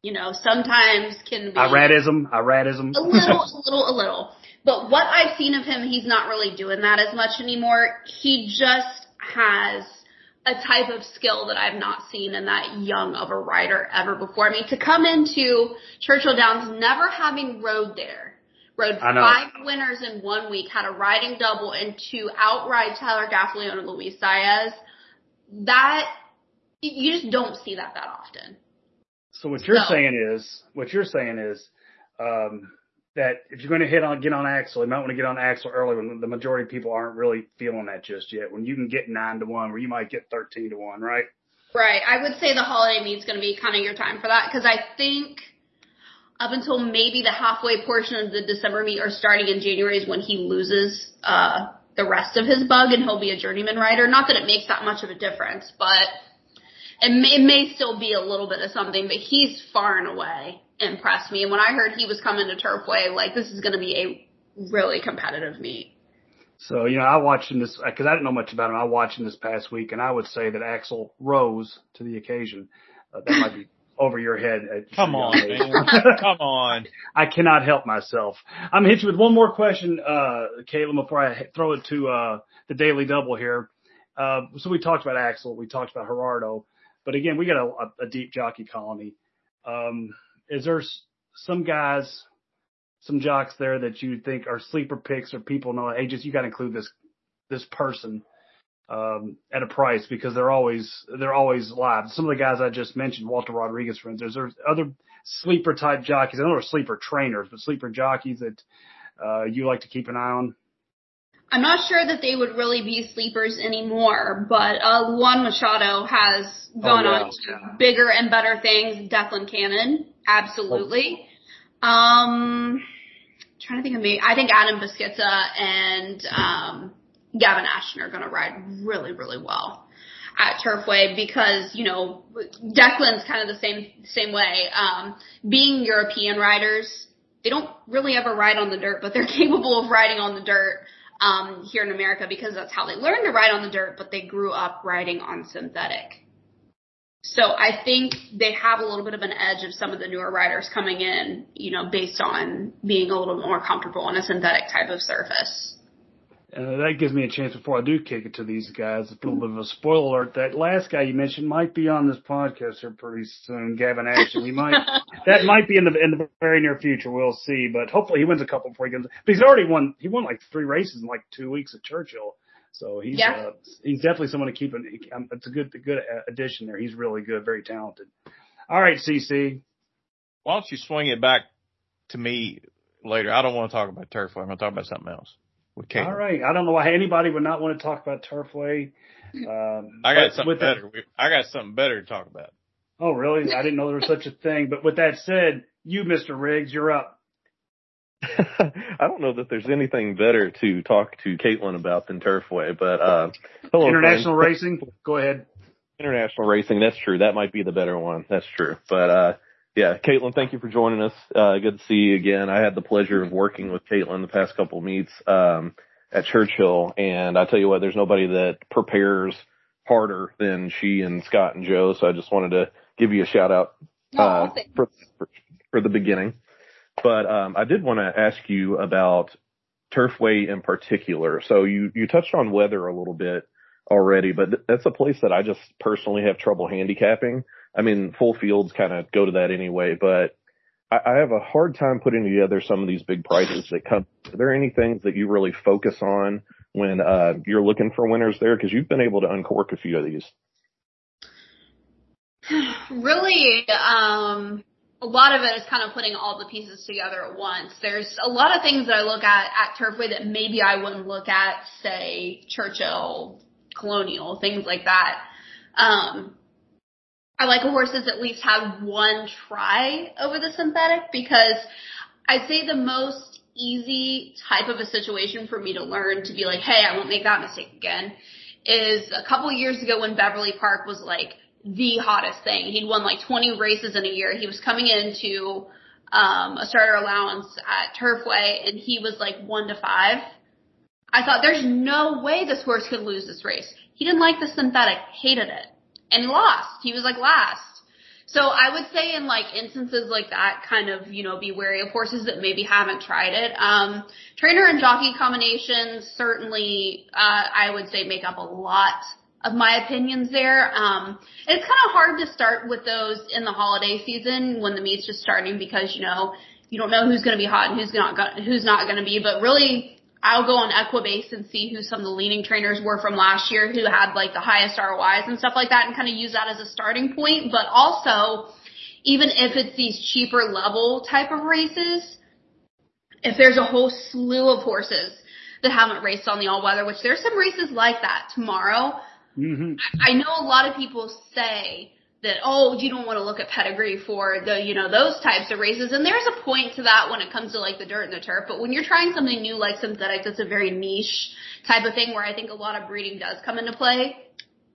you know, sometimes can be Iradism. Iradism. a little, a little, a little. But what I've seen of him, he's not really doing that as much anymore. He just has a type of skill that I've not seen in that young of a rider ever before. I mean, to come into Churchill Downs never having rode there, rode five winners in one week, had a riding double, and to outride Tyler Gaffalione and Luis Saez, that, you just don't see that that often. So what you're No. saying is, what you're saying is, um, that if you're going to hit on, get on Axel, you might want to get on Axel early when the majority of people aren't really feeling that just yet. When you can get nine to one, where you might get 13 to one, right? Right. I would say the holiday meet's going to be kind of your time for that because I think up until maybe the halfway portion of the December meet or starting in January is when he loses uh the rest of his bug and he'll be a journeyman rider. Not that it makes that much of a difference, but it may, it may still be a little bit of something, but he's far and away impressed me. And when I heard he was coming to Turfway, like this is going to be a really competitive meet. So, you know, I watched him this, cause I didn't know much about him. I watched him this past week and I would say that Axel rose to the occasion. Uh, that might be over your head. At Come on, man. Come on. I cannot help myself. I'm gonna hit you with one more question, uh, Kaitlin, before I throw it to, uh, the Daily Double here. Uh, so we talked about Axel, we talked about Gerardo, but again, we got a, a, a deep jockey colony. Um, is there some guys, some jocks there that you think are sleeper picks or people know, hey, just you got to include this, this person, um, at a price because they're always, they're always live. Some of the guys I just mentioned, Walter Rodriguez, for instance, there's other sleeper type jockeys. I know they're sleeper trainers, but sleeper jockeys that, uh, you like to keep an eye on. I'm not sure that they would really be sleepers anymore, but uh, Luan Machado has gone Oh, yeah. on to bigger and better things. Declan Cannon, absolutely. Um, trying to think of me. I think Adam Beschizza and um, Gavin Ashton are going to ride really, really well at Turfway because you know Declan's kind of the same same way. Um, being European riders, they don't really ever ride on the dirt, but they're capable of riding on the dirt um, here in America because that's how they learned to ride on the dirt, but they grew up riding on synthetic. So I think they have a little bit of an edge of some of the newer riders coming in, you know, based on being a little more comfortable on a synthetic type of surface. And that gives me a chance before I do kick it to these guys. A little bit of a spoiler alert. That last guy you mentioned might be on this podcast here pretty soon, Gavin Ashton. We might that might be in the in the very near future. We'll see, but hopefully he wins a couple before he gets. But he's already won. He won like three races in like two weeks at Churchill. So he's Yeah. uh, he's definitely someone to keep. An, um, it's a good a good addition there. He's really good, very talented. All right, CC. Why don't you swing it back to me later? I don't want to talk about Turfway. I'm going to talk about something else with Kate. All right. I don't know why anybody would not want to talk about Turfway. Um, I got something with that- better. We- I got something better to talk about. Oh, really? I didn't know there was such a thing. But with that said, you, Mr. Riggs, you're up. I don't know that there's anything better to talk to Kaitlin about than Turfway, but uh, hello, International friends. racing. Go ahead. International racing. That's true. That might be the better one. That's true. But uh, yeah, Kaitlin, thank you for joining us. Uh, good to see you again. I had the pleasure of working with Kaitlin the past couple of meets um, at Churchill, and I tell you what, there's nobody that prepares harder than she and Scott and Joe. So I just wanted to give you a shout out uh, for, for for the beginning. But um, I did want to ask you about Turfway in particular. So you you touched on weather a little bit already, but th- that's a place that I just personally have trouble handicapping. I mean, full fields kind of go to that anyway, but I, I have a hard time putting together some of these big prices that come. Are there any things that you really focus on when uh, you're looking for winners there? Because you've been able to uncork a few of these. really, um, a lot of it is kind of putting all the pieces together at once. There's a lot of things that I look at at Turfway that maybe I wouldn't look at, say, Churchill, Colonial, things like that. Um, I like a horse that's at least had one try over the synthetic because I'd say the most easy type of a situation for me to learn to be like, hey, I won't make that mistake again is a couple years ago when Beverly Park was like the hottest thing. He'd won like 20 races in a year. He was coming into um, a starter allowance at Turfway and he was like one to five. I thought there's no way this horse could lose this race. He didn't like the synthetic, hated it, and lost. He was like last. So I would say in like instances like that, kind of, you know, be wary of horses that maybe haven't tried it. Um, trainer and jockey combinations certainly, uh, I would say make up a lot of my opinions there. Um, it's kind of hard to start with those in the holiday season when the meet's just starting because, you know, you don't know who's going to be hot and who's not, who's not going to be, but really I'll go on Equibase and see who some of the leading trainers were from last year who had like the highest ROIs and stuff like that and kind of use that as a starting point. But also, even if it's these cheaper level type of races, if there's a whole slew of horses that haven't raced on the all weather, which there's some races like that tomorrow, hmm I know a lot of people say that, oh, you don't want to look at pedigree for the, you know, those types of races. And there's a point to that when it comes to like the dirt and the turf. But when you're trying something new like synthetic, that's a very niche type of thing where I think a lot of breeding does come into play.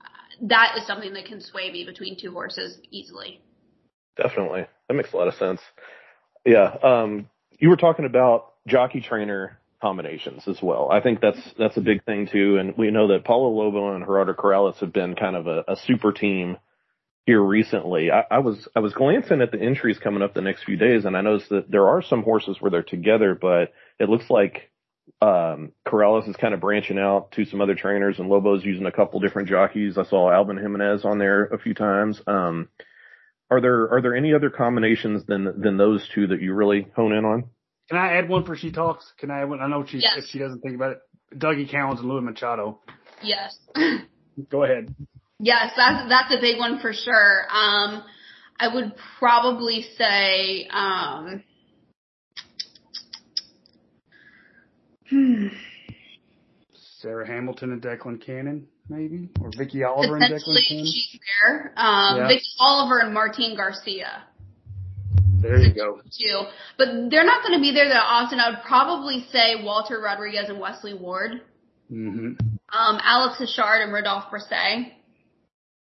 uh, That is something that can sway me between two horses easily. Definitely. That makes a lot of sense. Yeah. Um, you were talking about jockey trainer combinations as well. I think that's, that's a big thing too. And we know that Paulo Lobo and Gerardo Corrales have been kind of a, a super team here recently. I, I was, I was glancing at the entries coming up the next few days and I noticed that there are some horses where they're together, but it looks like um, Corrales is kind of branching out to some other trainers and Lobo's using a couple different jockeys. I saw Alvin Jimenez on there a few times. Um, are there are there any other combinations than than those two that you really hone in on? Can I add one for she talks? Can I add one? I know she Yes. if she doesn't think about it. Dougie Cowens and Luan Machado. Yes. Go ahead. Yes, that's that's a big one for sure. Um, I would probably say, um, hmm, Sarah Hamilton and Declan Cannon, maybe, or Vicky Oliver and Declan Cannon. she's there. Um, Yeah. Vicky Oliver and Martine Garcia There you go. too, but they're not going to be there that often. I would probably say Walter Rodriguez and Wesley Ward, hmm um, Alex Achard and Rodolphe Brisset.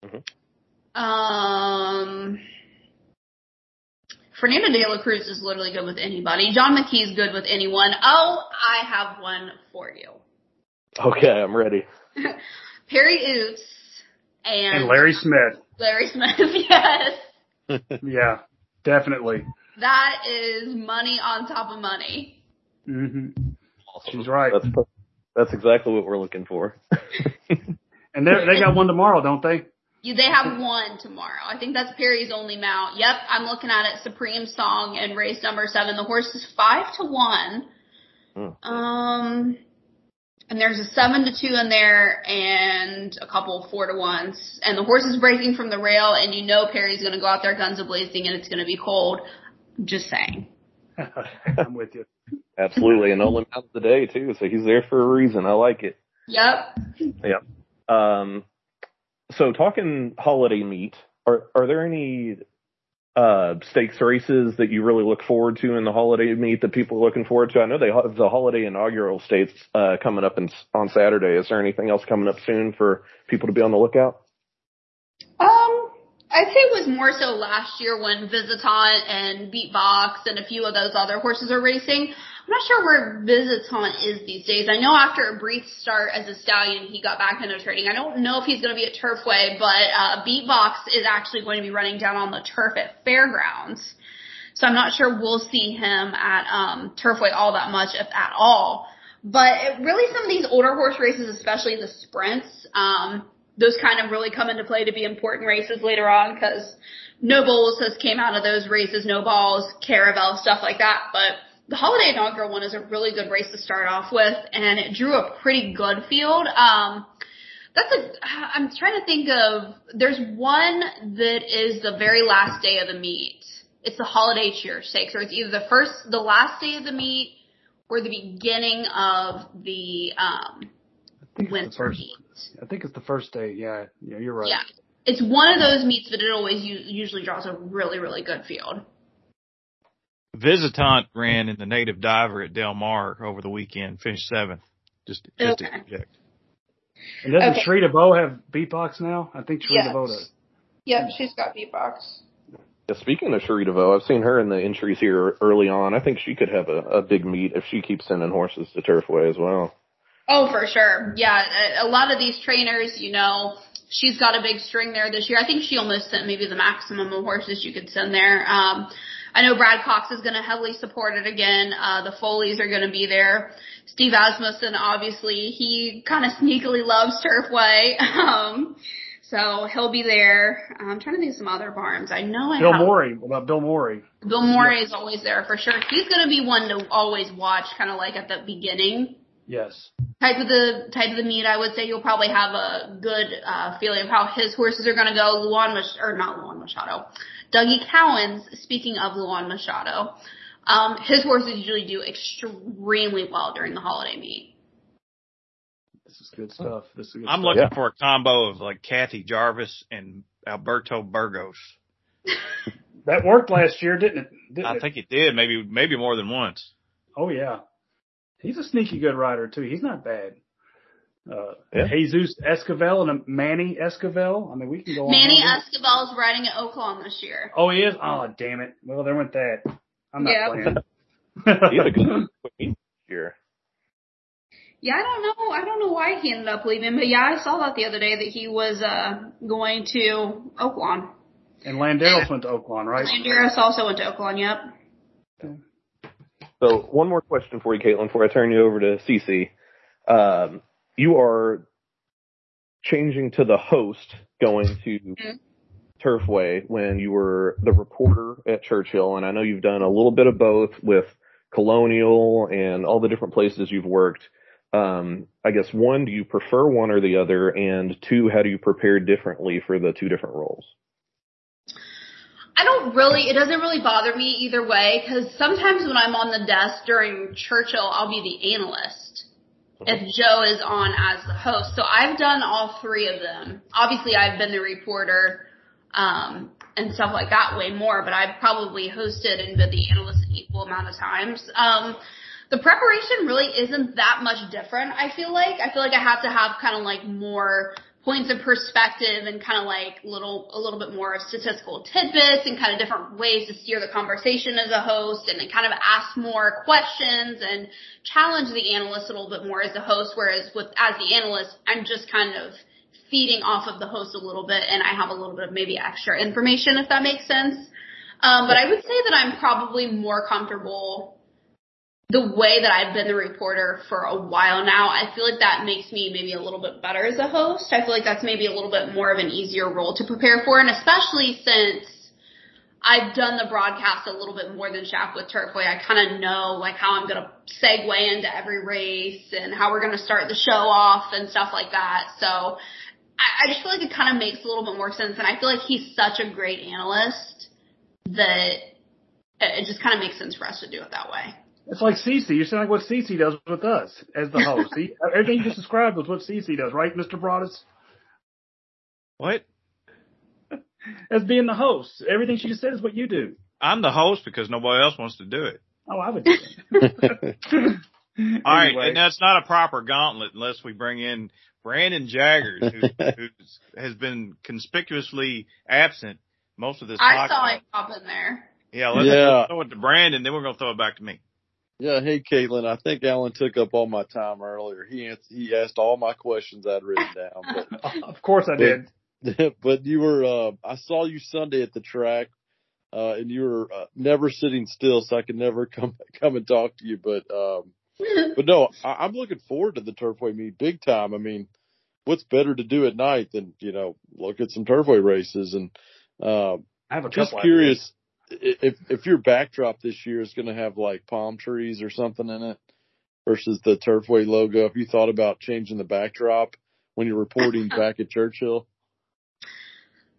Mhm. Um, Fernando de la Cruz is literally good with anybody. John McKee is good with anyone. Oh, I have one for you. Okay, I'm ready. Perry Ouzts and, And Larry Smith. Larry Smith, yes. Yeah, definitely. That is money on top of money. hmm She's right. That's that's exactly what we're looking for. And they they got one tomorrow, don't they? You, they have one tomorrow. I think that's Perry's only mount. Yep, I'm looking at it. Supreme Song and race number seven. The horse is five to one. Hmm. Um, and there's a seven to two in there and a couple four to ones. And the horse is breaking from the rail and you know Perry's gonna go out there guns a blazing and it's gonna be cold. Just saying. I'm with you. Absolutely, and only mount of the day too, so he's there for a reason. I like it. Yep. Yep. Um, so talking holiday meet, are are there any uh stakes races that you really look forward to in the holiday meet that people are looking forward to? I know they have the holiday inaugural states uh coming up in, on Saturday. Is there anything else coming up soon for people to be on the lookout? Um, I'd say it was more so last year when Visitant and Beatbox and a few of those other horses are racing. I'm not sure where Visitant is these days. I know after a brief start as a stallion, he got back into training. I don't know if he's going to be at Turfway, but uh, Beatbox is actually going to be running down on the turf at Fairgrounds. So I'm not sure we'll see him at um, Turfway all that much, if at all. But it, really, some of these older horse races, especially the sprints, um, those kind of really come into play to be important races later on because Nobals has came out of those races, Nobals, caravel, stuff like that. But the holiday inaugural one is a really good race to start off with, and it drew a pretty good field. Um, that's a. I'm trying to think of. There's one that is the very last day of the meet. It's the holiday cheer stakes, or it's either the first, the last day of the meet, or the beginning of the um, I think it's the winter first. meet. I think it's the first day. Yeah, yeah, you're right. Yeah. It's one of those meets, but it always u- usually draws a really, really good field. Visitant ran in the native diver at Del Mar over the weekend, finished seventh. Just, just to Okay. interject. And doesn't Okay. Cherie DeVaux have beatbox now? I think Cherie Yes. DeVaux does. Yep, she's got beatbox. Yeah, speaking of Cherie DeVaux, I've seen her in the entries here early on. I think she could have a, a big meet if she keeps sending horses to Turfway as well. Oh, for sure. Yeah, a, a lot of these trainers, you know, she's got a big string there this year. I think she almost sent maybe the maximum of horses you could send there. Um, I know Brad Cox is going to heavily support it again. Uh, the Foleys are going to be there. Steve Asmussen, obviously, he kind of sneakily loves Turfway. Um, so he'll be there. I'm trying to think of some other barns. I know I Bill have. Morey. What about Bill Morey? Bill Morey is always there for sure. He's going to be one to always watch, kind of like at the beginning Yes. type of the type of the meet, I would say you'll probably have a good uh, feeling of how his horses are going to go. Luan Mach- or not Luan Machado, Dougie Cowens. Speaking of Luan Machado, um, his horses usually do extremely well during the holiday meet. This is good stuff. This is good I'm stuff. looking Yeah. for a combo of like Kathy Jarvis and Alberto Burgos. That worked last year, didn't it? Didn't I it? think it did, maybe maybe more than once. Oh yeah. He's a sneaky good rider too. He's not bad. Uh, Yeah. Jesus Esquivel and a Manny Esquivel. I mean, we can go on. Manny all is riding at Oaklawn this year. Oh, he is. Oh, damn it. Well, there went that. I'm not Yeah. playing. He had a good year. Yeah, I don't know. I don't know why he ended up leaving, but yeah, I saw that the other day that he was uh going to Oaklawn. and Landeros went to Oaklawn, right? Landeros also went to Oaklawn. Yep. So one more question for you, Kaitlin, before I turn you over to CC. Um, you are changing to the host going to Mhm. Turfway when you were the reporter at Churchill, and I know you've done a little bit of both with Colonial and all the different places you've worked. Um, I guess one, do you prefer one or the other? And two, how do you prepare differently for the two different roles? I don't really, it doesn't really bother me either way because sometimes when I'm on the desk during Churchill, I'll be the analyst if Joe is on as the host. So I've done all three of them. Obviously I've been the reporter, um, and stuff like that way more, but I've probably hosted and been the analyst an equal amount of times. Um, the preparation really isn't that much different, I feel like. I feel like I have to have kind of like more points of perspective and kind of like little, a little bit more statistical tidbits and kind of different ways to steer the conversation as a host and kind of ask more questions and challenge the analyst a little bit more as a host, whereas with, as the analyst, I'm just kind of feeding off of the host a little bit and I have a little bit of maybe extra information if that makes sense. Um, but I would say that I'm probably more comfortable the way that I've been the reporter for a while now. I feel like that makes me maybe a little bit better as a host. I feel like that's maybe a little bit more of an easier role to prepare for and especially since I've done the broadcast a little bit more than Shack with Turfway. I kind of know like how I'm going to segue into every race and how we're going to start the show off and stuff like that. So I, I just feel like it kind of makes a little bit more sense. And I feel like he's such a great analyst that it just kind of makes sense for us to do it that way. It's like CC. You sound like what CC does with us as the host. he, everything you just described was what CC does, right, Mr. Broaddus? What? as being the host. Everything she just said is what you do. I'm the host because nobody else wants to do it. Oh, I would do it. anyway. All right, and that's not a proper gauntlet unless we bring in Brandon Jaggers, who, who has been conspicuously absent most of this. Time. I podcast. saw him pop in there. Yeah, let's yeah. throw it to Brandon, then we're going to throw it back to me. Yeah, hey Kaitlin, I think Alan took up all my time earlier. He answered, he asked all my questions I'd written down. But, of course I did. but you were, uh, I saw you Sunday at the track, uh, and you were uh, never sitting still, so I could never come, come and talk to you. But, um, but no, I, I'm looking forward to the Turfway meet big time. I mean, what's better to do at night than, you know, look at some Turfway races and, uh, I have a just curious if, if your backdrop this year is going to have like palm trees or something in it versus the Turfway logo. Have you thought about changing the backdrop when you're reporting back at Churchill?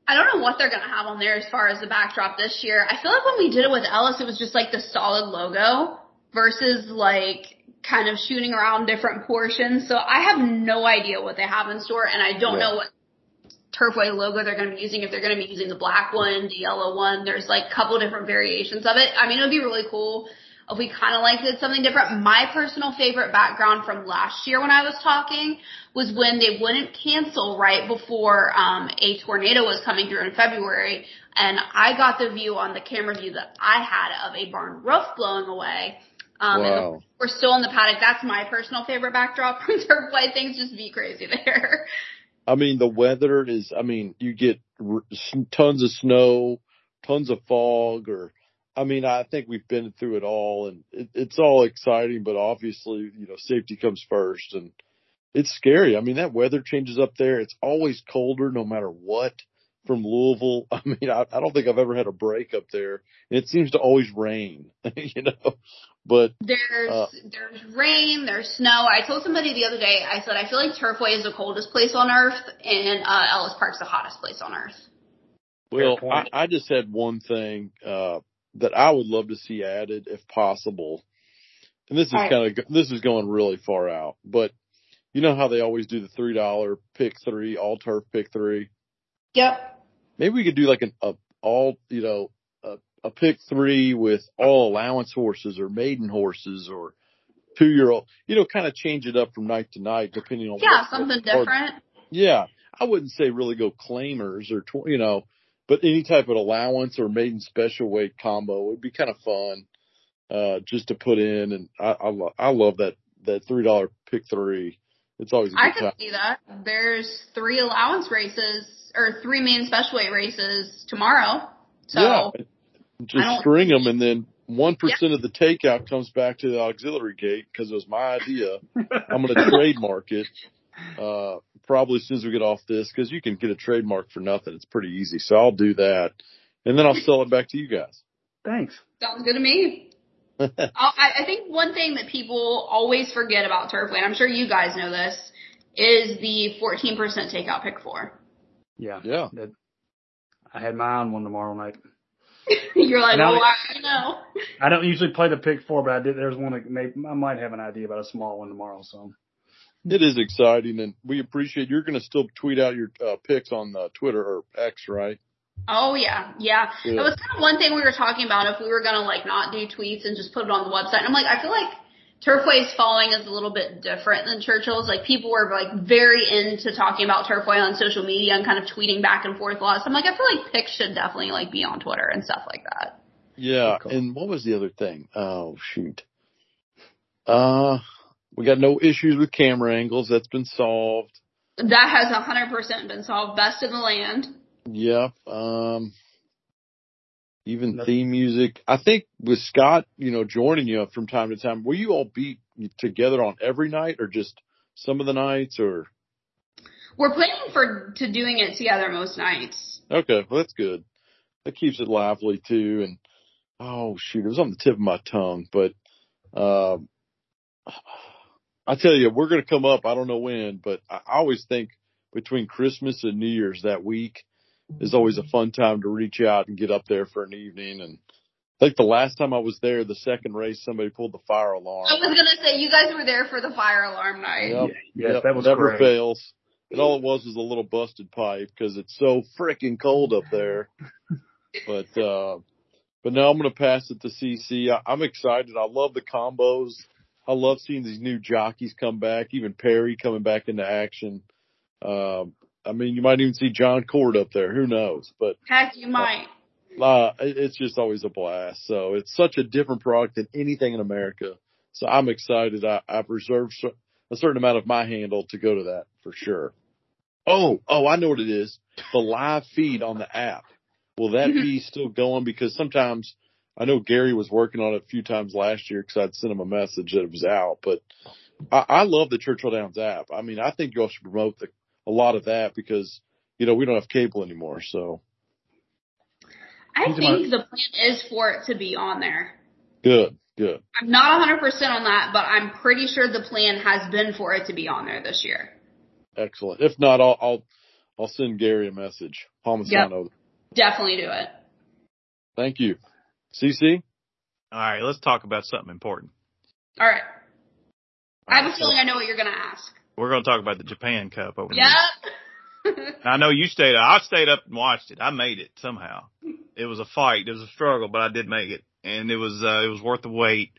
I don't know what they're gonna have on there as far as the backdrop this year. I feel like when we did it with Ellis, it was just like the solid logo versus like kind of shooting around different portions. So I have no idea what they have in store, and I don't yeah. know what Turfway logo they're going to be using. If they're going to be using the black one, the yellow one, there's like a couple different variations of it. I mean, it would be really cool if we kind of like did something different. My personal favorite background from last year when I was talking was when they wouldn't cancel right before um, a tornado was coming through in February, and I got the view on the camera view that I had of a barn roof blowing away. Um, wow. and we're still in the paddock. That's my personal favorite backdrop from Turfway. Things just be crazy there. I mean, the weather is, I mean, you get r- tons of snow, tons of fog, or I mean, I think we've been through it all and it, it's all exciting, but obviously, you know, safety comes first and it's scary. I mean, that weather changes up there. It's always colder no matter what from Louisville. I mean, I, I don't think I've ever had a break up there and it seems to always rain, you know, but there's, uh, there's rain, there's snow. I told somebody the other day, I said, I feel like Turfway is the coldest place on earth and, uh, Ellis Park's the hottest place on earth. Well, I, I just had one thing, uh, that I would love to see added if possible. And this is right. kind of, this is going really far out, but you know how they always do the $3 pick three, all turf pick three? Yep. Maybe we could do like an, a, all, you know, a, pick three with all allowance horses or maiden horses or two year old, you know, kind of change it up from night to night depending on. Yeah, something different. Yeah. I wouldn't say really go claimers or, tw- you know, but any type of allowance or maiden special weight combo would be kind of fun, uh, just to put in. And I, I, lo- I love that, that $3 pick three. It's always a good I can see that. There's three allowance races or three main special weight races tomorrow. So yeah, just string them and then one yeah. of the takeout comes back to the auxiliary gate because it was my idea. I'm going to trademark it. Uh, probably as soon as we get off this, because you can get a trademark for nothing. It's pretty easy. So I'll do that, and then I'll sell it back to you guys. Thanks. Sounds good to me. I, I think one thing that people always forget about Turfway, and I'm sure you guys know this, is the 14% takeout pick four. Yeah. Yeah. I had my own one tomorrow night. You're like, oh, I know. I don't usually play the pick four, but I did. There's one that may, I might have an idea about a small one tomorrow. So it is exciting, and we appreciate you're going to still tweet out your uh, picks on uh, Twitter or X, right? Oh yeah, yeah. It was kind of one thing we were talking about if we were gonna like not do tweets and just put it on the website. And I'm like, I feel like Turfway's following is a little bit different than Churchill's. Like people were like very into talking about Turfway on social media and kind of tweeting back and forth a lot. So I'm like, I feel like picks should definitely like be on Twitter and stuff like that. Yeah, cool. and what was the other thing? Oh shoot. Uh we got no issues with camera angles. That's been solved. That has 100% been solved. Best in the land. Yep. Um, even theme music. I think with Scott, you know, joining you from time to time, will you all be together on every night or just some of the nights or? We're planning for to doing it together most nights. Okay, well that's good. That keeps it lively too. And oh shoot, it was on the tip of my tongue, but um, I tell you, we're going to come up. I don't know when, but I always think between Christmas and New Year's that week is always a fun time to reach out and get up there for an evening. And I think the last time I was there, the second race, somebody pulled the fire alarm. I was gonna say you guys were there for the fire alarm night. Yep. Yes, Yep, that was never great. fails. And all it was was a little busted pipe because it's so freaking cold up there. But uh but now I'm gonna pass it to CC. I, I'm excited. I love the combos. I love seeing these new jockeys come back. Even Perry coming back into action. Um, I mean, you might even see John Cord up there. Who knows? But Heck, you might. uh, it's just always a blast. So it's such a different product than anything in America. So I'm excited. I, I've reserved a certain amount of my handle to go to that for sure. Oh, oh, I know what it is. The live feed on the app. Will that be still going? Because sometimes I know Gary was working on it a few times last year because I'd sent him a message that it was out, but I, I love the Churchill Downs app. I mean, I think y'all should promote the, a lot of that because, you know, we don't have cable anymore. So I He's think the plan is for it to be on there. good, good. I'm not 100% on that, but I'm pretty sure the plan has been for it to be on there this year. Excellent. If not, I'll I'll, I'll send Gary a message. Palmisano. Definitely do it. Thank you. CC. All right, let's talk about something important. All right. I have a feeling I know what you're gonna ask. We're going to talk about the Japan Cup over Yep. there. I know you stayed. I stayed up and watched it. I made it somehow. It was a fight. It was a struggle, but I did make it, and it was uh, it was worth the wait.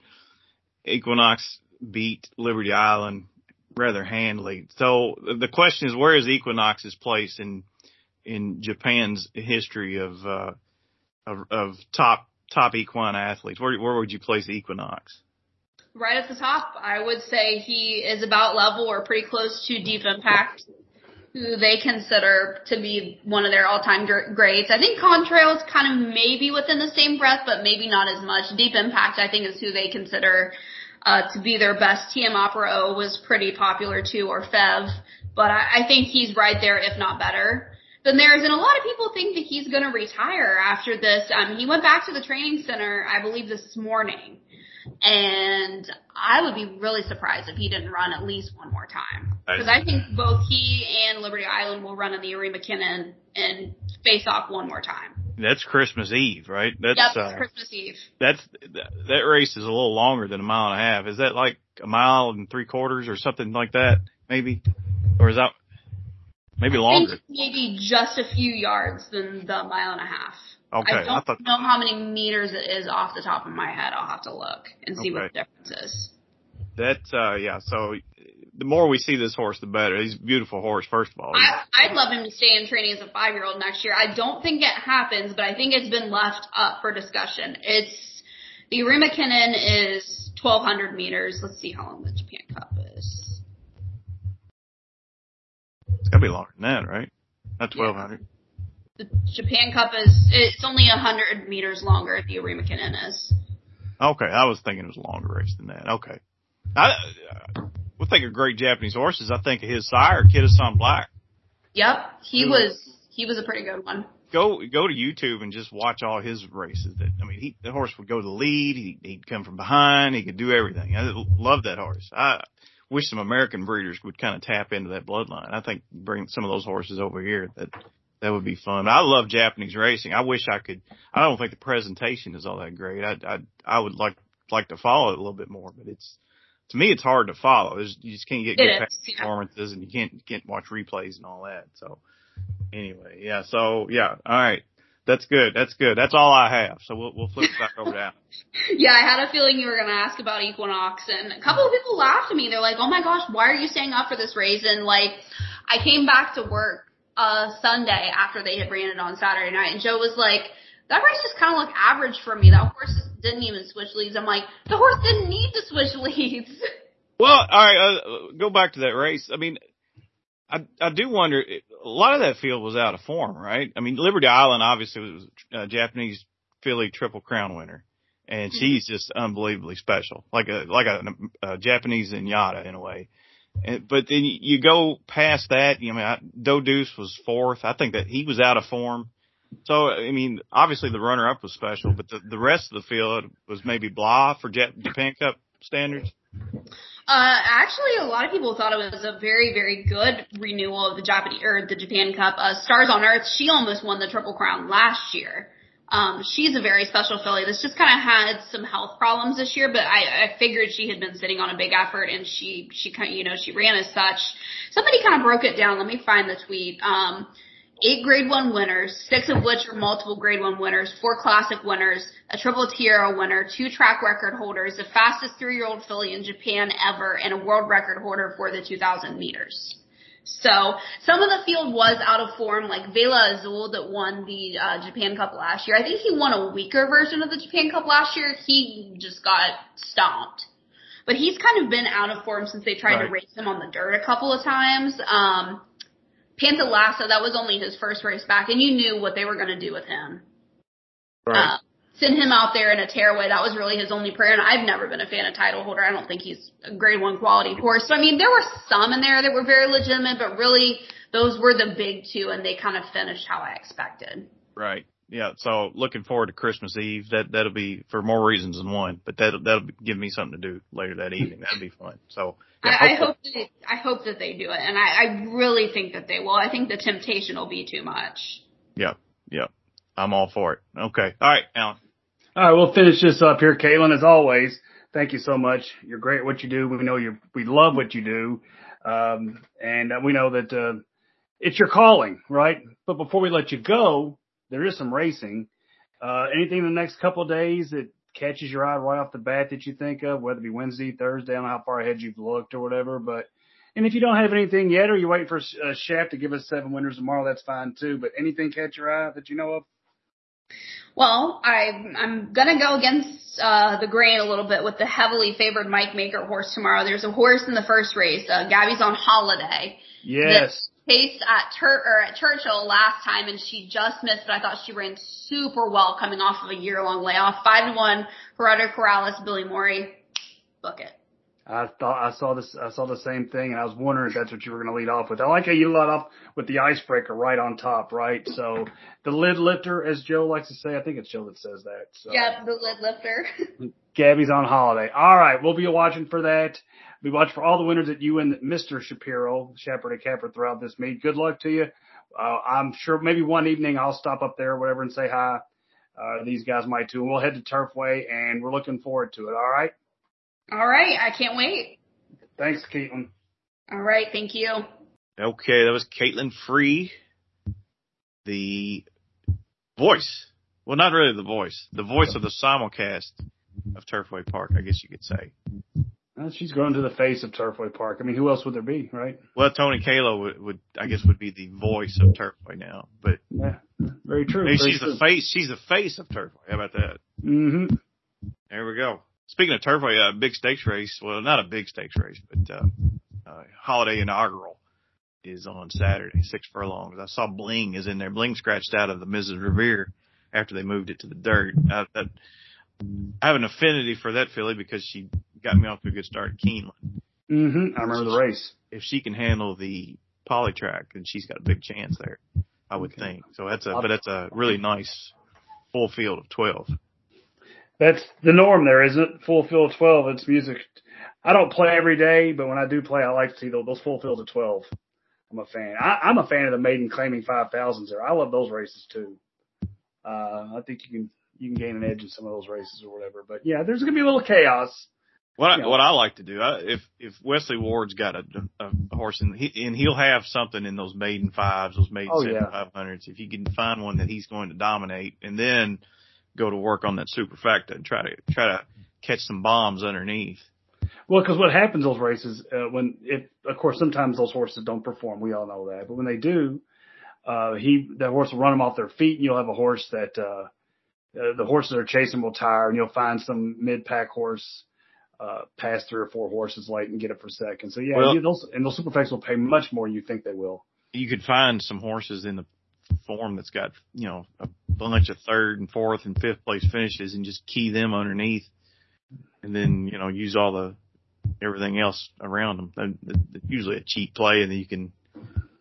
Equinox beat Liberty Island rather handily. So the question is, where is Equinox's place in in Japan's history of uh, of, of top top equine athletes? Where where would you place Equinox? Right at the top, I would say he is about level or pretty close to Deep Impact, who they consider to be one of their all-time greats. I think Contrail is kind of maybe within the same breath, but maybe not as much. Deep Impact, I think, is who they consider uh, to be their best. TM Opera O was pretty popular too, Orfevre, but I, I think he's right there, if not better. Then there's, and a lot of people think that he's going to retire after this. Um, he went back to the training center, I believe, this morning. And I would be really surprised if he didn't run at least one more time. Because I think both he and Liberty Island will run in the Arima Kinen and face off one more time. That's Christmas Eve, right? That's yep, uh, Christmas Eve. that's that, that race is a little longer than a mile and a half. Is that like a mile and three quarters or something like that? Maybe, or is that maybe longer? maybe just a few yards than the mile and a half. Okay, I I don't thought know how many meters it is off the top of my head. I'll have to look and see what Okay. the difference is. that. Uh, yeah. So the more we see this horse, the better. He's a beautiful horse. First of all, I, I'd love him to stay in training as a five year old next year. I don't think it happens, but I think it's been left up for discussion. It's the Arima Kinen is 1200 meters. Let's see how long the Japan Cup is. it's gotta be longer than that, right? Not twelve hundred. The Japan Cup is it's only a 100 meters longer. The Arima Kinen is. Okay, I was thinking it was a longer race than that. Okay, I uh, we think of great Japanese horses. I think of his sire, Kitasan Black. Yep, he Who- was he was a pretty good one. go go to YouTube and just watch all his races. That I mean, he the horse would go to the lead. He, he'd come from behind. He could do everything. I love that horse. I wish some American breeders would kind of tap into that bloodline. I think bring some of those horses over here. That that would be fun. I love Japanese racing. I wish I could. I don't think the presentation is all that great. I I I would like like to follow it a little bit more, but it's to me it's hard to follow. There's, you just can't get good is, yeah. performances, and you can't you can't watch replays and all that. So anyway, yeah. So yeah, all right. That's good. That's good. That's all I have. So we'll we'll flip it back over to Al. Yeah, I had a feeling you were going to ask about Equinox, and a couple of people laughed at me. They're like, "Oh my gosh, why are you staying up for this race?" And like, I came back to work uh Sunday after they had ran it on Saturday night, and Joe was like, "That race just kind of looked average for me. That horse didn't even switch leads." I'm like, "The horse didn't need to switch leads." Well, all right. Uh, go back to that race. I mean, I I do wonder. A lot of that field was out of form, right? I mean, Liberty Island obviously was a Japanese filly Triple Crown winner, and Mm-hmm. she's just unbelievably special, like a like a, a Japanese Zenyatta in a way. But then you go past that. You know, I mean, Do Deuce was fourth. I think that he was out of form. So I mean, obviously the runner up was special, but the the rest of the field was maybe blah for Jap- Japan Cup standards. Uh, actually, a lot of people thought it was a very, very good renewal of the Japanese or the Japan Cup. Uh, Stars on Earth, she almost won the Triple Crown last year. Um, she's a very special filly that's just kind of had some health problems this year, but I, I figured she had been sitting on a big effort and she, she kind of, you know, she ran as such. Somebody kind of broke it down. Let me find the tweet. Um, eight grade one winners, six of which are multiple grade one winners, four classic winners, a triple tiara winner, two track record holders, the fastest three year old filly in Japan ever, and a world record holder for the 2000 meters. So some of the field was out of form, like Vela Azul that won the uh, Japan Cup last year. I think he won a weaker version of the Japan Cup last year. He just got stomped. But he's kind of been out of form since they tried Right. to race him on the dirt a couple of times. Um, Panthalassa, that was only his first race back, and you knew what they were going to do with him. Uh, send him out there in a tearaway. That was really his only prayer. And I've never been a fan of Titleholder. I don't think he's a grade one quality horse. So I mean, there were some in there that were very legitimate, but really those were the big two, and they kind of finished how I expected. Right. Yeah. So looking forward to Christmas Eve. That that'll be for more reasons than one, but that'll that'll give me something to do later that evening. That'll be fun. So yeah, I, I hope that I hope that they do it, and I, I really think that they will. I think the temptation will be too much. Yeah. Yeah. I'm all for it. Okay. All right, Alan. All right, we'll finish this up here, Kaitlin. As always, thank you so much. You're great at what you do. We know you. We love what you do, um, and we know that uh, it's your calling, right? But before we let you go, there is some racing. Uh, anything in the next couple days that catches your eye right off the bat that you think of, whether it be Wednesday, Thursday, I don't know how far ahead you've looked or whatever, but. And if you don't have anything yet, or you're waiting for uh, Shaft to give us seven winners tomorrow, that's fine too. But anything catch your eye that you know of? Well, I, I'm gonna go against uh, the grain a little bit with the heavily favored Mike Maker horse tomorrow. There's a horse in the first race. Uh, Gabby's on holiday. Yes. Paced at Tur- or at Churchill last time, and she just missed. But I thought she ran super well coming off of a year long layoff. Five to one. Gerardo Corrales, Billy Morey, book it. I thought I saw this. I saw the same thing, and I was wondering if that's what you were going to lead off with. I like how you led off with the icebreaker right on top, right? So the lid lifter, as Joe likes to say, I think it's Joe that says that. So. Yep, the lid lifter. Gabby's on holiday. All right, we'll be watching for that. We watch for all the winners that you and Mr. Shapiro, Shepherd and Capper throughout this meet. Good luck to you. Uh, I'm sure maybe one evening I'll stop up there or whatever and say hi. Uh, these guys might too. And we'll head to Turfway and we're looking forward to it. All right. All right, I can't wait. Thanks, Kaitlin. All right, thank you. Okay, that was Kaitlin Free, the voice. Well, not really the voice. The voice of the simulcast of Turfway Park, I guess you could say. Well, she's grown to the face of Turfway Park. I mean, who else would there be, right? Well, Tony Kalo would, would I guess, would be the voice of Turfway now. But Yeah, very true. maybe very she's true. the face. She's the face of Turfway. How about that? Mm-hmm. There we go. Speaking of Turfway, a big stakes race. Well, not a big stakes race, but uh, uh, holiday inaugural is on Saturday, six furlongs. I saw Bling is in there. Bling scratched out of the Mrs. Revere after they moved it to the dirt. I, that, I have an affinity for that filly because she got me off to a good start at Keeneland. Mm-hmm. I remember the race. If she can handle the polytrack, then she's got a big chance there. I would think. So that's a, but that's a really nice full field of twelve. That's the norm there, isn't it? Full field 12. It's music. I don't play every day, but when I do play, I like to see those, full fields of 12. I'm a fan. I, I'm a fan of the maiden claiming 5,000s there. I love those races too. Uh, I think you can, you can gain an edge in some of those races or whatever. But yeah, there's going to be a little chaos. What I, what I like to do, I, if if Wesley Ward's got a, a, horse and he and he'll have something in those maiden fives, those maiden Oh, seven yeah. five hundreds. If he can find one that he's going to dominate, and then go to work on that superfecta and try to try to catch some bombs underneath. Well, because what happens those races uh, when if of course sometimes those horses don't perform. We all know that, but when they do, uh, he that horse will run them off their feet, and you'll have a horse that uh, uh, the horses are chasing will tire, and you'll find some mid pack horse uh, pass three or four horses late and get it for second. So yeah, Well- those and those superflex will pay much more than you think they will. You could find some horses in the form that's got, you know, a bunch of third and fourth and fifth place finishes and just key them underneath and then, you know, use all the, everything else around them. It's Usually a cheap play and then you can,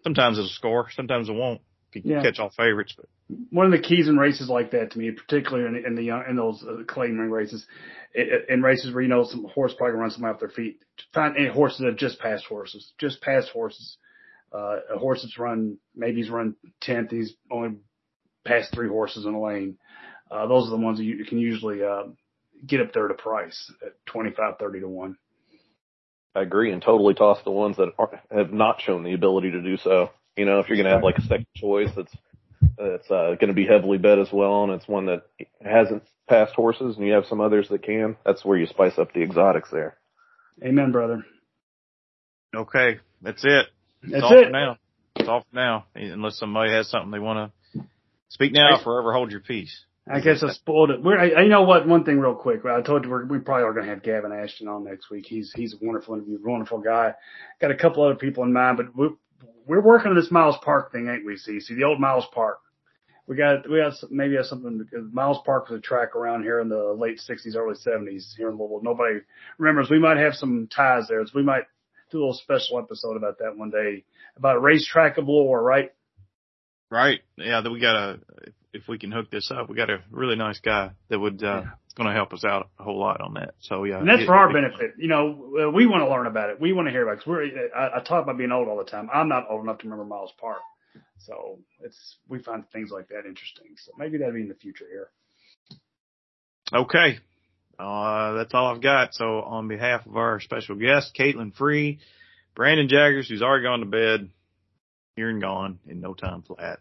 sometimes it'll score, sometimes it won't. You can Yeah. catch all favorites, but one of the keys in races like that to me, particularly in, in the young, in those uh, claim ring races, in races where you know some horse probably runs somebody off their feet. Find any horses that have just passed horses, just passed horses. Uh, a horse that's run maybe he's run tenth, he's only passed three horses in a lane. Uh, those are the ones that you can usually uh, get up there to price at twenty five, thirty to one. I agree and totally toss the ones that are, have not shown the ability to do so. You know, if you're going to have like a second choice that's that's uh, going to be heavily bet as well, and it's one that hasn't passed horses, and you have some others that can. That's where you spice up the exotics there. Amen, brother. okay, that's it. That's That's all it. for now. It's all for now. Unless somebody has something they want to speak now, forever hold your peace. I guess I spoiled it. We're, I, I- you know what? One thing real quick. I told you we're, we probably are going to have Gavin Ashton on next week. He's he's a wonderful interview, wonderful guy. Got a couple other people in mind, but we're, we're working on this Miles Park thing, ain't we? See, see the old Miles Park. We got we got maybe have something because Miles Park was a track around here in the late '60s, early '70s here in Louisville. Nobody remembers. We might have some ties there, so we might do a little special episode about that one day about a racetrack of lore, right? Right. Yeah, that we got a, if we can hook this up, we got a really nice guy that would, uh, Yeah. going to help us out a whole lot on that. So yeah. And that's it- for our it- benefit. You know, uh, we want to learn about it. We want to hear about it. Cause we're, I, I talk about being old all the time. I'm not old enough to remember Miles Park. So it's, we find things like that interesting. So maybe that'll be in the future here. Okay. Uh, that's all I've got. So on behalf of our special guest, Kaitlin Free, Brandon Jaggers, who's already gone to bed, here and gone in no time flat.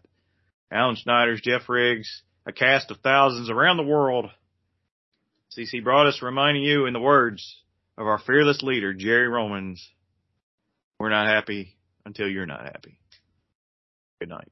Alan Schneider's, Jeff Riggs, a cast of thousands around the world. CC Broaddus reminding you in the words of our fearless leader, Jerry Romans, we're not happy until you're not happy. Good night.